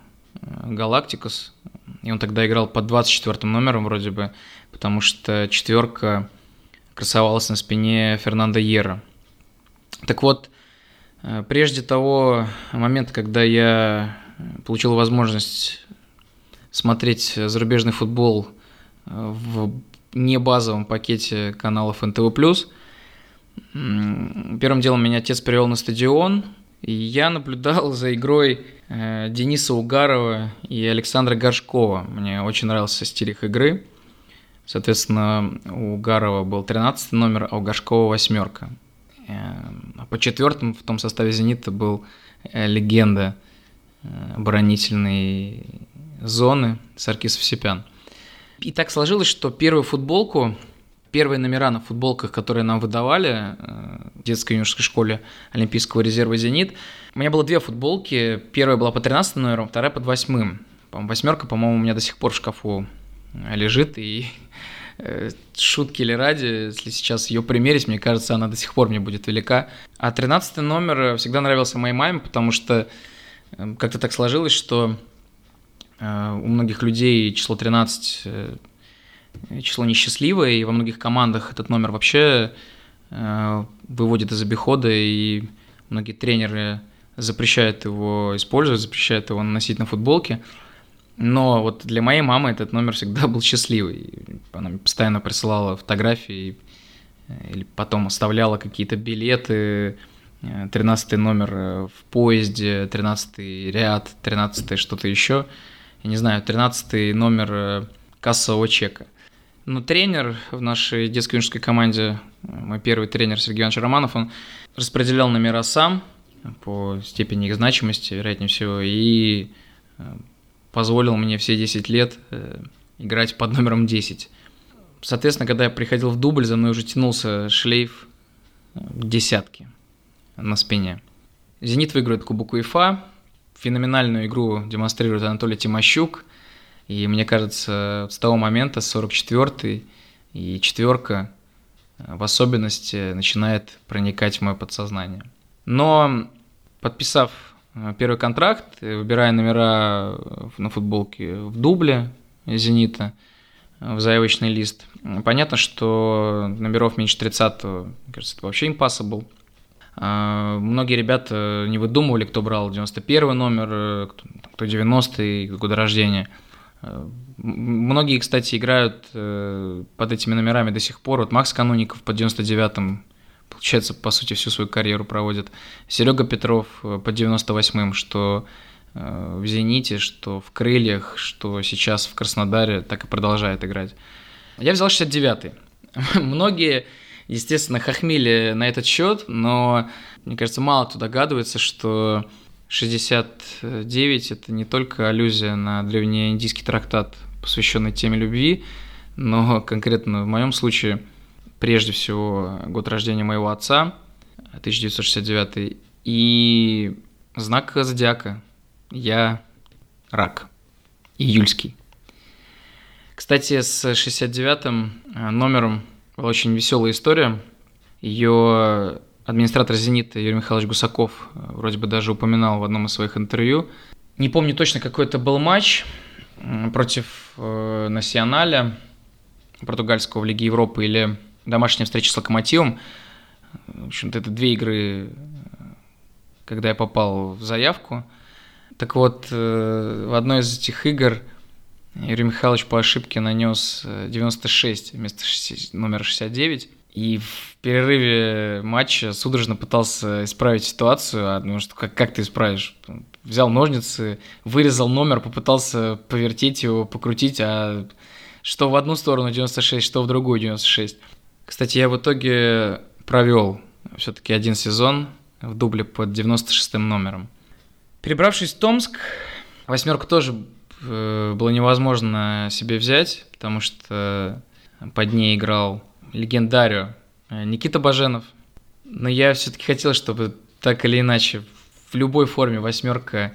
Галактикус. И он тогда играл под 24 номером вроде бы, потому что четверка красовалась на спине Фернандо Ера. Так вот, э, прежде того момента, когда я получил возможность смотреть зарубежный футбол э, в небазовом пакете каналов НТВ+, первым делом меня отец привел на стадион, и я наблюдал за игрой Дениса Угарова и Александра Горшкова. Мне очень нравился стиль их игры – Соответственно, у Гарова был 13 номер, а у Гашкова восьмерка. Эм, а по четвертому в том составе «Зенита» был э, легенда э, оборонительной зоны Саркисов Сипян. И так сложилось, что первую футболку, первые номера на футболках, которые нам выдавали э, детской юношеской школе Олимпийского резерва «Зенит», у меня было две футболки. Первая была по 13 номерам, вторая под восьмым. Восьмерка, по-моему, у меня до сих пор в шкафу лежит, и э, шутки или ради, если сейчас ее примерить, мне кажется, она до сих пор мне будет велика. А 13 номер всегда нравился моей маме, потому что э, как-то так сложилось, что э, у многих людей число 13 число несчастливое, и во многих командах этот номер вообще выводит из обихода, и многие тренеры запрещают его использовать, запрещают его носить на футболке. Но вот для моей мамы этот номер всегда был счастливый. Она мне постоянно присылала фотографии э, или потом оставляла какие-то билеты, 13 э, номер э, в поезде, 13 ряд, 13 что-то еще. Я не знаю, 13 номер кассового чека. Но тренер в нашей детской юношеской команде, мой первый тренер Сергей Иванович Романов, он распределял номера сам по степени их значимости, вероятнее всего, и позволил мне все 10 лет э, играть под номером 10. Соответственно, когда я приходил в дубль, за мной уже тянулся шлейф э, десятки на спине. «Зенит» выиграет Кубок УЕФА. Феноменальную игру демонстрирует Анатолий Тимощук. И мне кажется, с того момента 44-й и четверка э, в особенности начинает проникать в мое подсознание. Но подписав Э, первый контракт, выбирая номера на футболке в дубле «Зенита», э, в заявочный лист. Понятно, что номеров меньше 30, мне кажется, это вообще impossible. А, многие ребята не выдумывали, кто брал 91 номер, э, кто 90-й, года рождения. Многие, кстати, играют под этими номерами до сих пор. Вот Макс Кануников под 99-м получается, по сути, всю свою карьеру проводит. Серега Петров э, по 98-м, что э, в «Зените», что в «Крыльях», что сейчас в Краснодаре, так и продолжает играть. Я взял 69-й. *laughs* Многие, естественно, хохмили на этот счет, но, мне кажется, мало кто догадывается, что 69 – это не только аллюзия на древнеиндийский трактат, посвященный теме любви, но конкретно в моем случае – прежде всего год рождения моего отца, 1969, и знак зодиака. Я рак, июльский. Кстати, с 69-м э, номером была очень веселая история. Ее администратор «Зенита» Юрий Михайлович Гусаков э, вроде бы даже упоминал в одном из своих интервью. Не помню точно, какой это был матч против э, Националя, португальского в Лиге Европы или домашняя встреча с Локомотивом. В общем-то, это две игры, когда я попал в заявку. Так вот, э, в одной из этих игр Юрий Михайлович по ошибке нанес 96 э, вместо номера 69. И в перерыве матча судорожно пытался исправить ситуацию, а ну что, как, как ты исправишь? Взял ножницы, вырезал номер, попытался повертеть его, покрутить, а что в одну сторону 96, что в другую 96. Кстати, я в итоге провел все-таки один сезон в дубле под 96 номером. Перебравшись в Томск, восьмерку тоже э, было невозможно себе взять, потому что под ней играл легендарио э, Никита Баженов. Но я все-таки хотел, чтобы так или иначе в любой форме восьмерка,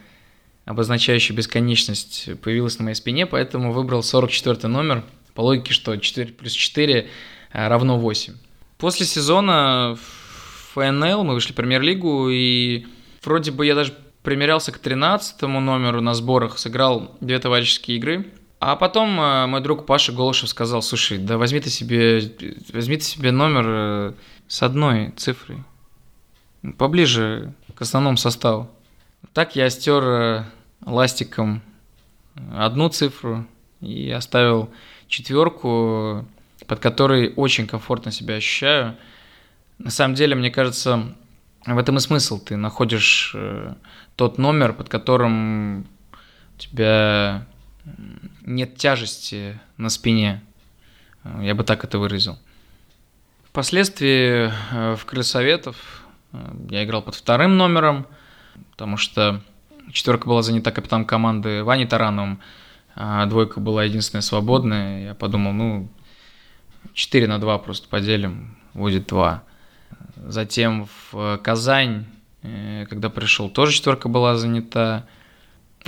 обозначающая бесконечность, появилась на моей спине, поэтому выбрал 44 номер. По логике, что 4 плюс 4 Э, равно 8. После сезона в ФНЛ мы вышли в премьер-лигу, и вроде бы я даже примерялся к 13 номеру на сборах, сыграл две товарищеские игры. А потом э, мой друг Паша Голышев сказал, слушай, да возьми ты себе, возьми ты себе номер э, с одной цифрой, поближе к основному составу. Так я стер ластиком одну цифру и оставил четверку под которой очень комфортно себя ощущаю. На самом деле, мне кажется, в этом и смысл. Ты находишь э, тот номер, под которым тебя нет тяжести на спине. Э, я бы так это выразил. Впоследствии э, в Крылья Советов я играл под вторым номером, потому что четверка была занята капитаном команды Ваней Тарановым. а двойка была единственная свободная. Я подумал, ну, 4 на 2 просто поделим, будет 2. Затем в Казань, э, когда пришел, тоже четверка была занята.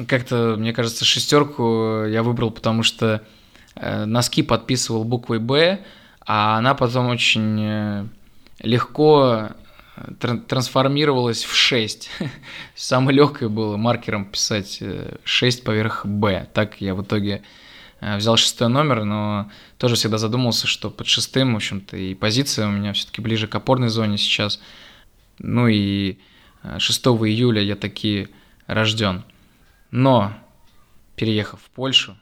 Как-то, мне кажется, шестерку я выбрал, потому что э, носки подписывал буквой «Б», а она потом очень э, легко трансформировалась в 6. *laughs* Самое легкое было маркером писать 6 поверх «Б». Так я в итоге Э, взял шестой номер, но тоже всегда задумался, что под шестым, в общем-то, и позиция у меня все-таки ближе к опорной зоне сейчас. Ну и 6 э, июля я таки рожден. Но, переехав в Польшу,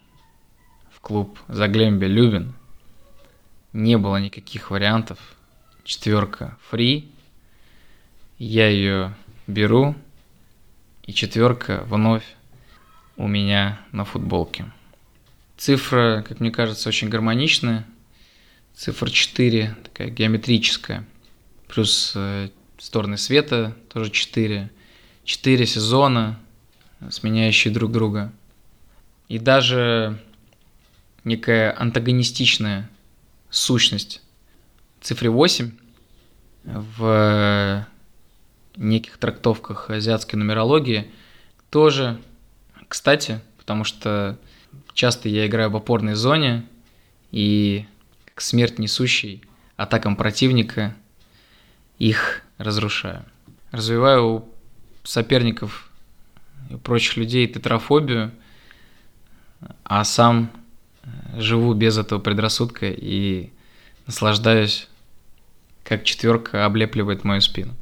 в клуб Заглембе Любин, не было никаких вариантов. Четверка фри. Я ее беру, и четверка вновь у меня на футболке. Цифра, как мне кажется, очень гармоничная. Цифра 4, такая геометрическая. Плюс э, стороны света тоже 4. 4 сезона, сменяющие друг друга. И даже некая антагонистичная сущность цифре 8 в неких трактовках азиатской нумерологии тоже, кстати, потому что Часто я играю в опорной зоне и как смерть несущий атакам противника их разрушаю. Развиваю у соперников и прочих людей тетрафобию, а сам живу без этого предрассудка и наслаждаюсь, как четверка облепливает мою спину.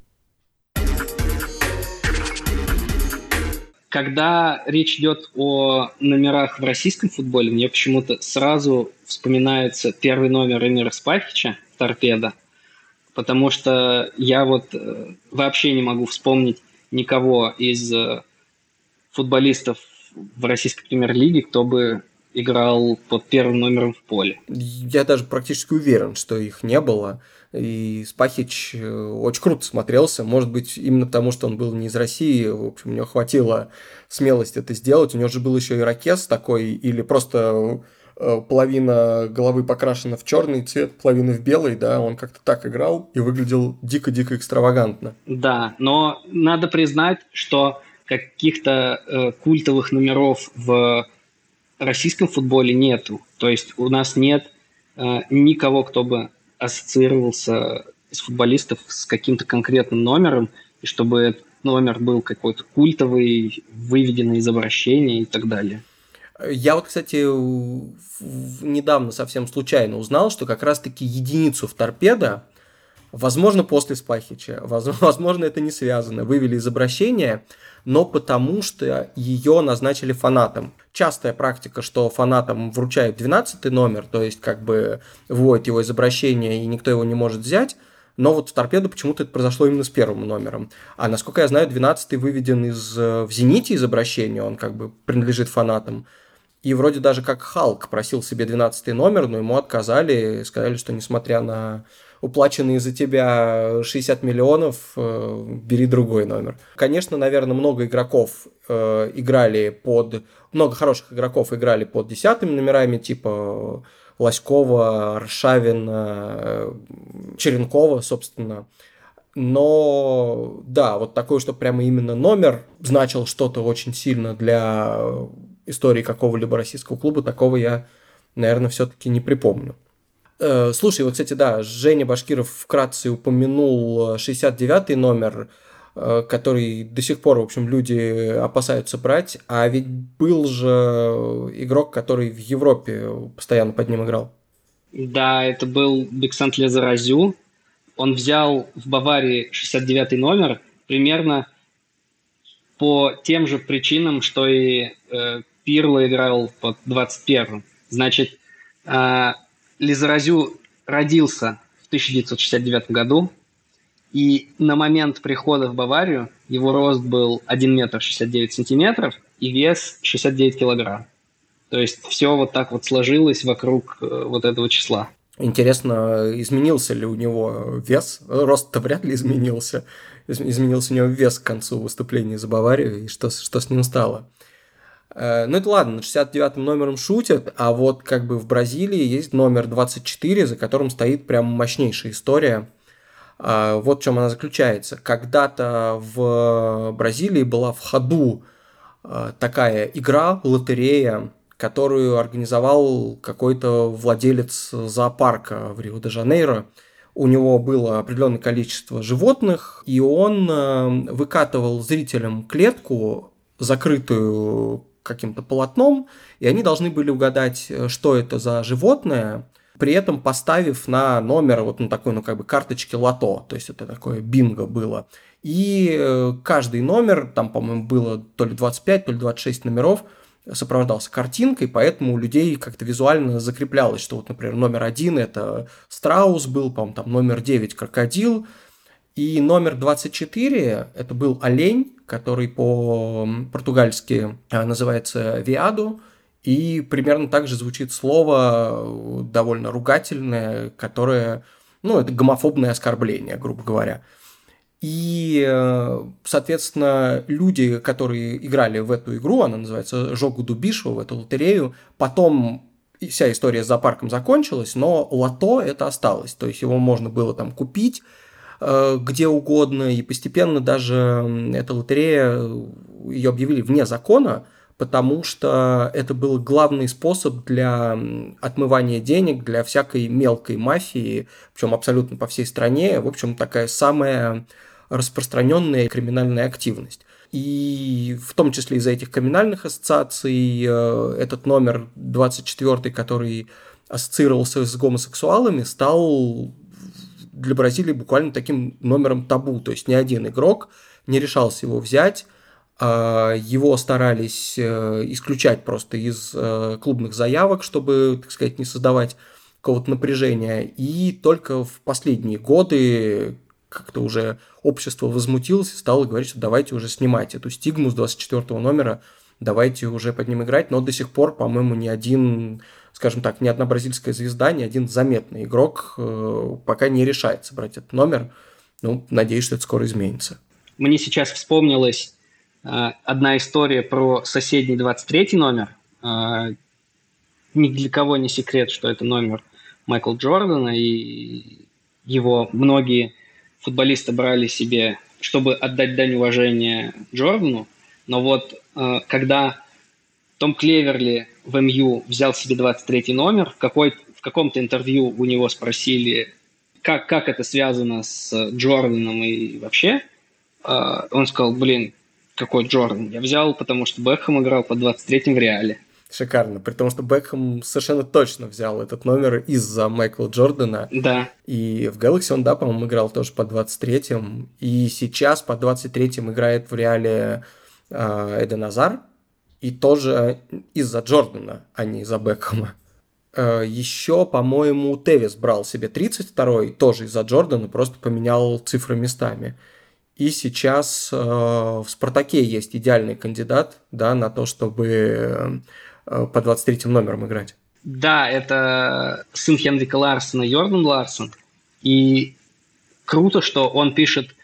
Когда речь идет о номерах в российском футболе, мне почему-то сразу вспоминается первый номер Эмира Спахича «Торпеда», потому что я вот э, вообще не могу вспомнить никого из э, футболистов в российской премьер-лиге, кто бы играл под первым номером в поле. Я даже практически уверен, что их не было. И Спахич э, очень круто смотрелся. Может быть, именно потому, что он был не из России. В общем, у него хватило смелости это сделать. У него же был еще ирокез такой, или просто э, половина головы покрашена в черный цвет, половина в белый, да, он как-то так играл и выглядел дико-дико экстравагантно. Да, но надо признать, что каких-то э, культовых номеров в российском футболе нету. То есть у нас нет э, никого, кто бы ассоциировался из футболистов с каким-то конкретным номером, и чтобы этот номер был какой-то культовый, выведенный из обращения и так далее. Я вот, кстати, недавно совсем случайно узнал, что как раз-таки единицу в торпедо, возможно, после Спахича, *laughs* возможно, это не связано, вывели из обращения, но потому что ее назначили фанатом. Частая практика, что фанатам вручают 12 номер, то есть как бы вводят его из обращения, и никто его не может взять, но вот в торпедо почему-то это произошло именно с первым номером. А насколько я знаю, 12 выведен из, в «Зените» из обращения, он как бы принадлежит фанатам. И вроде даже как Халк просил себе 12 номер, но ему отказали, сказали, что несмотря на уплаченные за тебя 60 миллионов, э, бери другой номер. Конечно, наверное, много игроков э, играли под... Много хороших игроков играли под десятыми номерами, типа Лоськова, Аршавина, э, Черенкова, собственно. Но да, вот такой, что прямо именно номер значил что-то очень сильно для истории какого-либо российского клуба, такого я, наверное, все-таки не припомню. Э, слушай, вот, кстати, да, Женя Башкиров вкратце упомянул 69-й номер, э, который до сих пор, в общем, люди опасаются брать, а ведь был же игрок, который в Европе постоянно под ним играл. Да, это был Бексант Лезаразю. Он взял в Баварии 69-й номер примерно по тем же причинам, что и э, Пирло играл под 21-м. Значит, э, Лизаразю родился в 1969 году, и на момент прихода в Баварию его рост был 1 метр 69 сантиметров и вес 69 килограмм. То есть все вот так вот сложилось вокруг э, вот этого числа. Интересно, изменился ли у него вес? Рост-то вряд ли изменился. Изменился у него вес к концу выступления за Баварию, и что, что с ним стало? Э, ну это ладно, над 69-м номером шутят, а вот как бы в Бразилии есть номер 24, за которым стоит прям мощнейшая история. А, вот в чем она заключается. Когда-то в Бразилии была в ходу э, такая игра, лотерея, которую организовал какой-то владелец зоопарка в Рио-де-Жанейро. У него было определенное количество животных, и он э, выкатывал зрителям клетку, закрытую каким-то полотном, и они должны были угадать, э, что это за животное, при этом поставив на номер вот на такой, ну, как бы карточке лото, то есть это такое бинго было. И э, каждый номер, там, по-моему, было то ли 25, то ли 26 номеров – сопровождался картинкой, поэтому у людей как-то визуально закреплялось, что вот, например, номер один это страус был, по-моему, там номер 9 крокодил, и номер 24 это был олень, который по-португальски э, называется виаду, и примерно так же звучит слово довольно ругательное, которое, ну, это гомофобное оскорбление, грубо говоря. И, э, соответственно, люди, которые играли в эту игру, она называется «Жогу Дубишу», в эту лотерею, потом вся история с зоопарком закончилась, но лото это осталось. То есть его можно было там купить где угодно, и постепенно даже эта лотерея, ее объявили вне закона, потому что это был главный способ для отмывания денег для всякой мелкой мафии, причем абсолютно по всей стране. В общем, такая самая распространенная криминальная активность. И в том числе из-за этих криминальных ассоциаций э, этот номер 24, который ассоциировался с гомосексуалами, стал для Бразилии буквально таким номером табу. То есть ни один игрок не решался его взять, а его старались э, исключать просто из э, клубных заявок, чтобы, так сказать, не создавать какого-то напряжения. И только в последние годы как-то уже общество возмутилось и стало говорить, что давайте уже снимать эту стигму с 24 номера, давайте уже под ним играть, но до сих пор, по-моему, ни один, скажем так, ни одна бразильская звезда, ни один заметный игрок э, пока не решается брать этот номер. Ну, надеюсь, что это скоро изменится. Мне сейчас вспомнилась э, одна история про соседний 23 номер. Э, ни для кого не секрет, что это номер Майкла Джордана, и его многие футболисты брали себе, чтобы отдать дань уважения Джордану, но вот когда том Клеверли в МЮ взял себе 23 номер, в, какой, в каком-то интервью у него спросили, как, как это связано с Джорданом и вообще, э, он сказал, блин, какой Джордан? Я взял, потому что Бекхэм играл по 23 в Реале. Шикарно, при том, что Бекхэм совершенно точно взял этот номер из-за Майкла Джордана. Да. И в Galaxy он, да, по-моему, играл тоже по 23-м. И сейчас по 23-м играет в реале э, Эден Азар. И тоже из-за Джордана, а не из-за Бекхэма. Э, еще, по-моему, Тевис брал себе 32-й, тоже из-за Джордана, просто поменял цифры местами. И сейчас э, в Спартаке есть идеальный кандидат да, на то, чтобы Э, по 23 номерам играть. Да, это сын Хенрика Ларсона, Йордан Ларсон. И круто, что он пишет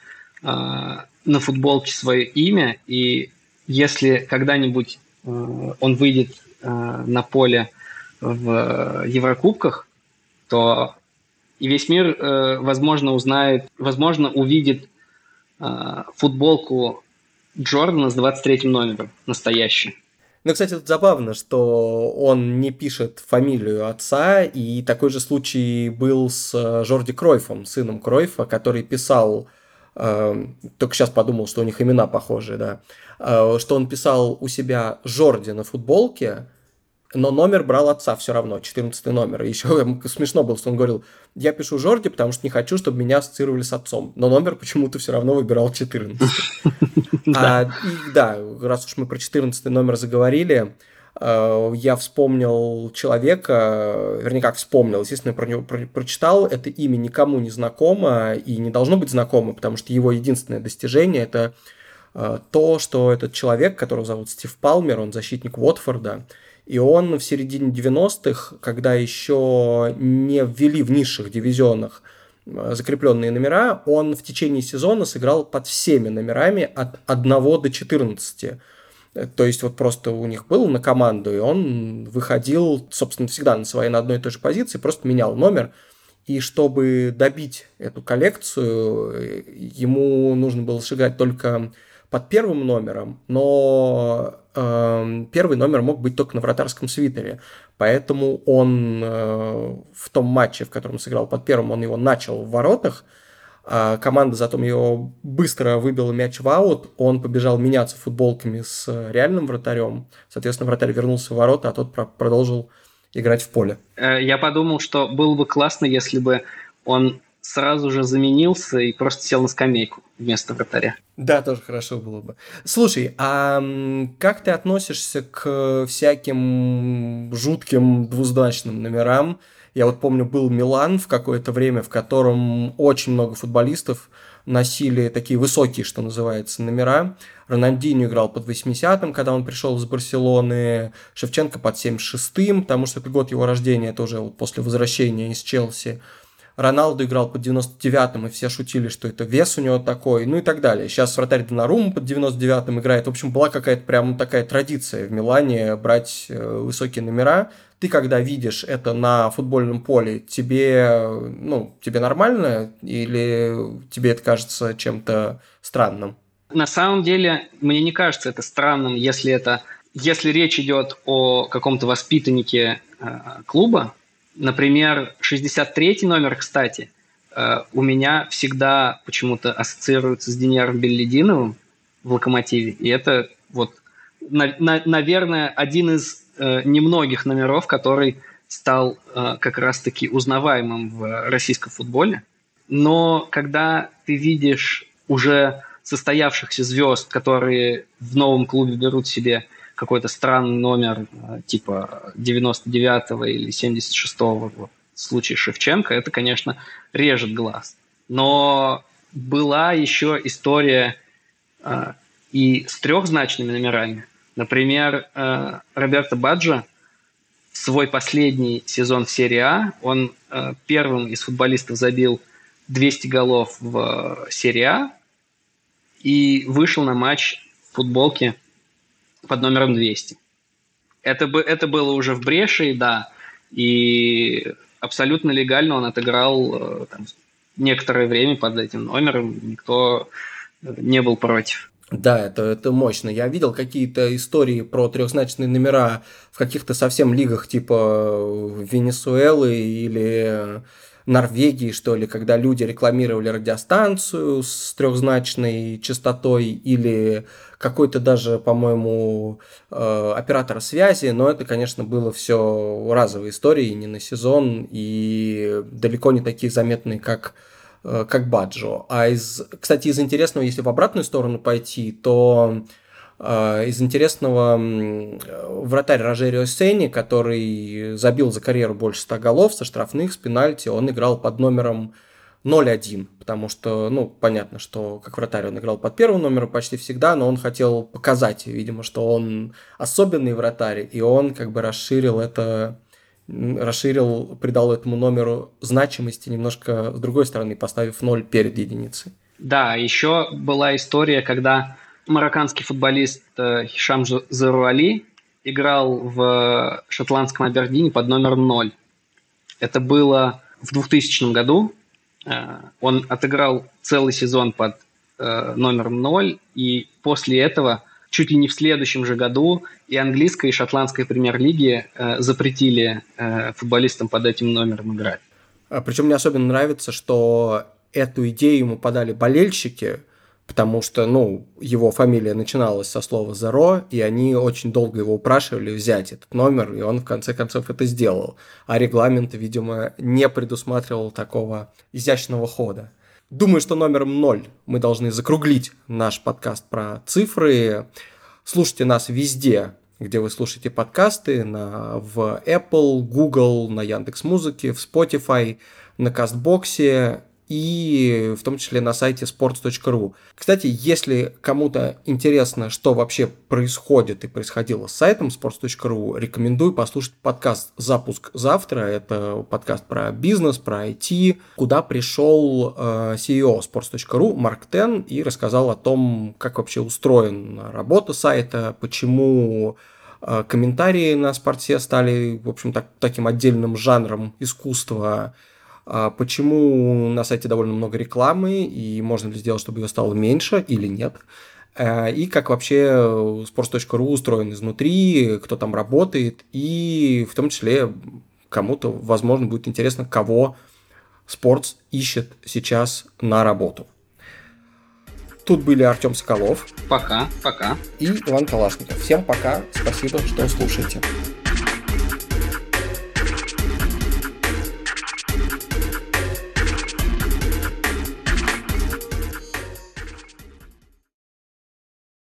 э, на футболке свое имя, и если когда-нибудь он выйдет э, на поле в Еврокубках, то и весь мир, э, возможно, узнает, возможно, увидит э, футболку Джордана с 23 номером, настоящий. Ну, кстати, это забавно, что он не пишет фамилию отца, и такой же случай был с э, Жорди Кройфом, сыном Кройфа, который писал, э, только сейчас подумал, что у них имена похожи, да, э, что он писал у себя Жорди на футболке, но номер брал отца все равно, 14 номер. Еще смешно было, что он говорил, я пишу Жорди, потому что не хочу, чтобы меня ассоциировали с отцом. Но номер почему-то все равно выбирал 14. *laughs* А, да, раз уж мы про 14 номер заговорили, я вспомнил человека, вернее, как вспомнил, естественно, про него прочитал, это имя никому не знакомо и не должно быть знакомо, потому что его единственное достижение – это э, то, что этот человек, которого зовут Стив Палмер, он защитник Уотфорда, и он в середине 90-х, когда еще не ввели в низших дивизионах э, закрепленные номера, он в течение сезона сыграл под всеми номерами от 1 до 14. То есть вот просто у них был на команду, и он выходил, собственно, всегда на своей на одной и той же позиции, просто менял номер. И чтобы добить эту коллекцию, ему нужно было сыграть только под первым номером, но э, первый номер мог быть только на вратарском свитере. Поэтому он э, в том матче, в котором сыграл под первым, он его начал в воротах, команда затем его быстро выбила мяч в аут, он побежал меняться футболками с реальным вратарем, соответственно, вратарь вернулся в ворота, а тот продолжил играть в поле. Э, я подумал, что было бы классно, если бы он сразу же заменился и просто сел на скамейку вместо вратаря. Да, тоже хорошо было бы. Слушай, а как ты относишься к всяким жутким двузначным номерам? Я вот помню, был Милан в какое-то время, в котором очень много футболистов носили такие высокие, что называется, номера. Рональдинho играл под 80-м, когда он пришел из Барселоны, Шевченко под 76-м, потому что это год его рождения, это уже вот после возвращения из Челси. Роналду играл под 99-м, и все шутили, что это вес у него такой, ну и так далее. Сейчас вратарь Донарум под 99-м играет. В общем, была какая-то прям такая традиция в Милане брать э, высокие номера. Ты, когда видишь это на футбольном поле, тебе, ну, тебе нормально или тебе это кажется чем-то странным? На самом деле, мне не кажется это странным, если это если речь идет о каком-то воспитаннике э, клуба, Например, 63 номер, кстати, э, у меня всегда почему-то ассоциируется с Деняром Беллидиновым в «Локомотиве». И это вот, на, на, наверное, один из э, немногих номеров, который стал э, как раз-таки узнаваемым в российском футболе. Но когда ты видишь уже состоявшихся звезд, которые в новом клубе берут себе какой-то странный номер э, типа 99-го или 76-го в случае Шевченко, это, конечно, режет глаз. Но была еще история э, и с трехзначными номерами. Например, э, Роберто Баджо свой последний сезон в серии А, он э, первым из футболистов забил 200 голов в серии А и вышел на матч в футболке под номером 200. Это, бы, это было уже в Брешии, да, и абсолютно легально он отыграл э, там, некоторое время под этим номером, никто не был против. Да, это, это мощно. Я видел какие-то истории про трехзначные номера в каких-то совсем лигах типа Венесуэлы или Норвегии, что ли, когда люди рекламировали радиостанцию с трехзначной частотой или какой-то даже, по-моему, э, оператора связи, но это, конечно, было все разовые истории, не на сезон и далеко не такие заметные, как э, как Баджо. А из, кстати, из интересного, если в обратную сторону пойти, то а, из интересного вратарь Рожерио Сенни, который забил за карьеру больше 100 голов со штрафных, с пенальти, он играл под номером 0-1, потому что, ну, понятно, что как вратарь он играл под первым номером почти всегда, но он хотел показать, видимо, что он особенный вратарь, и он как бы расширил это, расширил, придал этому номеру значимости немножко с другой стороны, поставив 0 перед единицей. Да, еще была история, когда марокканский футболист э, Хишам Заруали играл в шотландском Абердине под номером 0. Это было в 2000 году. Э, он отыграл целый сезон под э, номером 0, и после этого чуть ли не в следующем же году и английская, и шотландская премьер-лиги запретили футболистам под этим номером играть. А Причем мне особенно нравится, что эту идею ему подали болельщики – потому что, ну, его фамилия начиналась со слова «Зеро», и они очень долго его упрашивали взять этот номер, и он в конце концов это сделал. А регламент, видимо, не предусматривал такого изящного хода. Думаю, что номером ноль. Мы должны закруглить наш подкаст про цифры. Слушайте нас везде, где вы слушаете подкасты, на, в Apple, Google, на Яндекс Музыке, в Spotify, на Кастбоксе, и в том числе на сайте sports.ru. Кстати, если кому-то интересно, что вообще происходит и происходило с сайтом sports.ru, рекомендую послушать подкаст «Запуск завтра». Это подкаст про бизнес, про IT, куда пришел э, CEO sports.ru Марк Тен и рассказал о том, как вообще устроена работа сайта, почему э, комментарии на спорте стали, в общем, так, таким отдельным жанром искусства, почему на сайте довольно много рекламы, и можно ли сделать, чтобы ее стало меньше или нет. Э, и как вообще sports.ru устроен изнутри, кто там работает, и в том числе кому-то, возможно, будет интересно, кого Sports ищет сейчас на работу. Тут были Артем Соколов. Пока, пока. И Иван Калашников. Всем пока. Спасибо, что слушаете.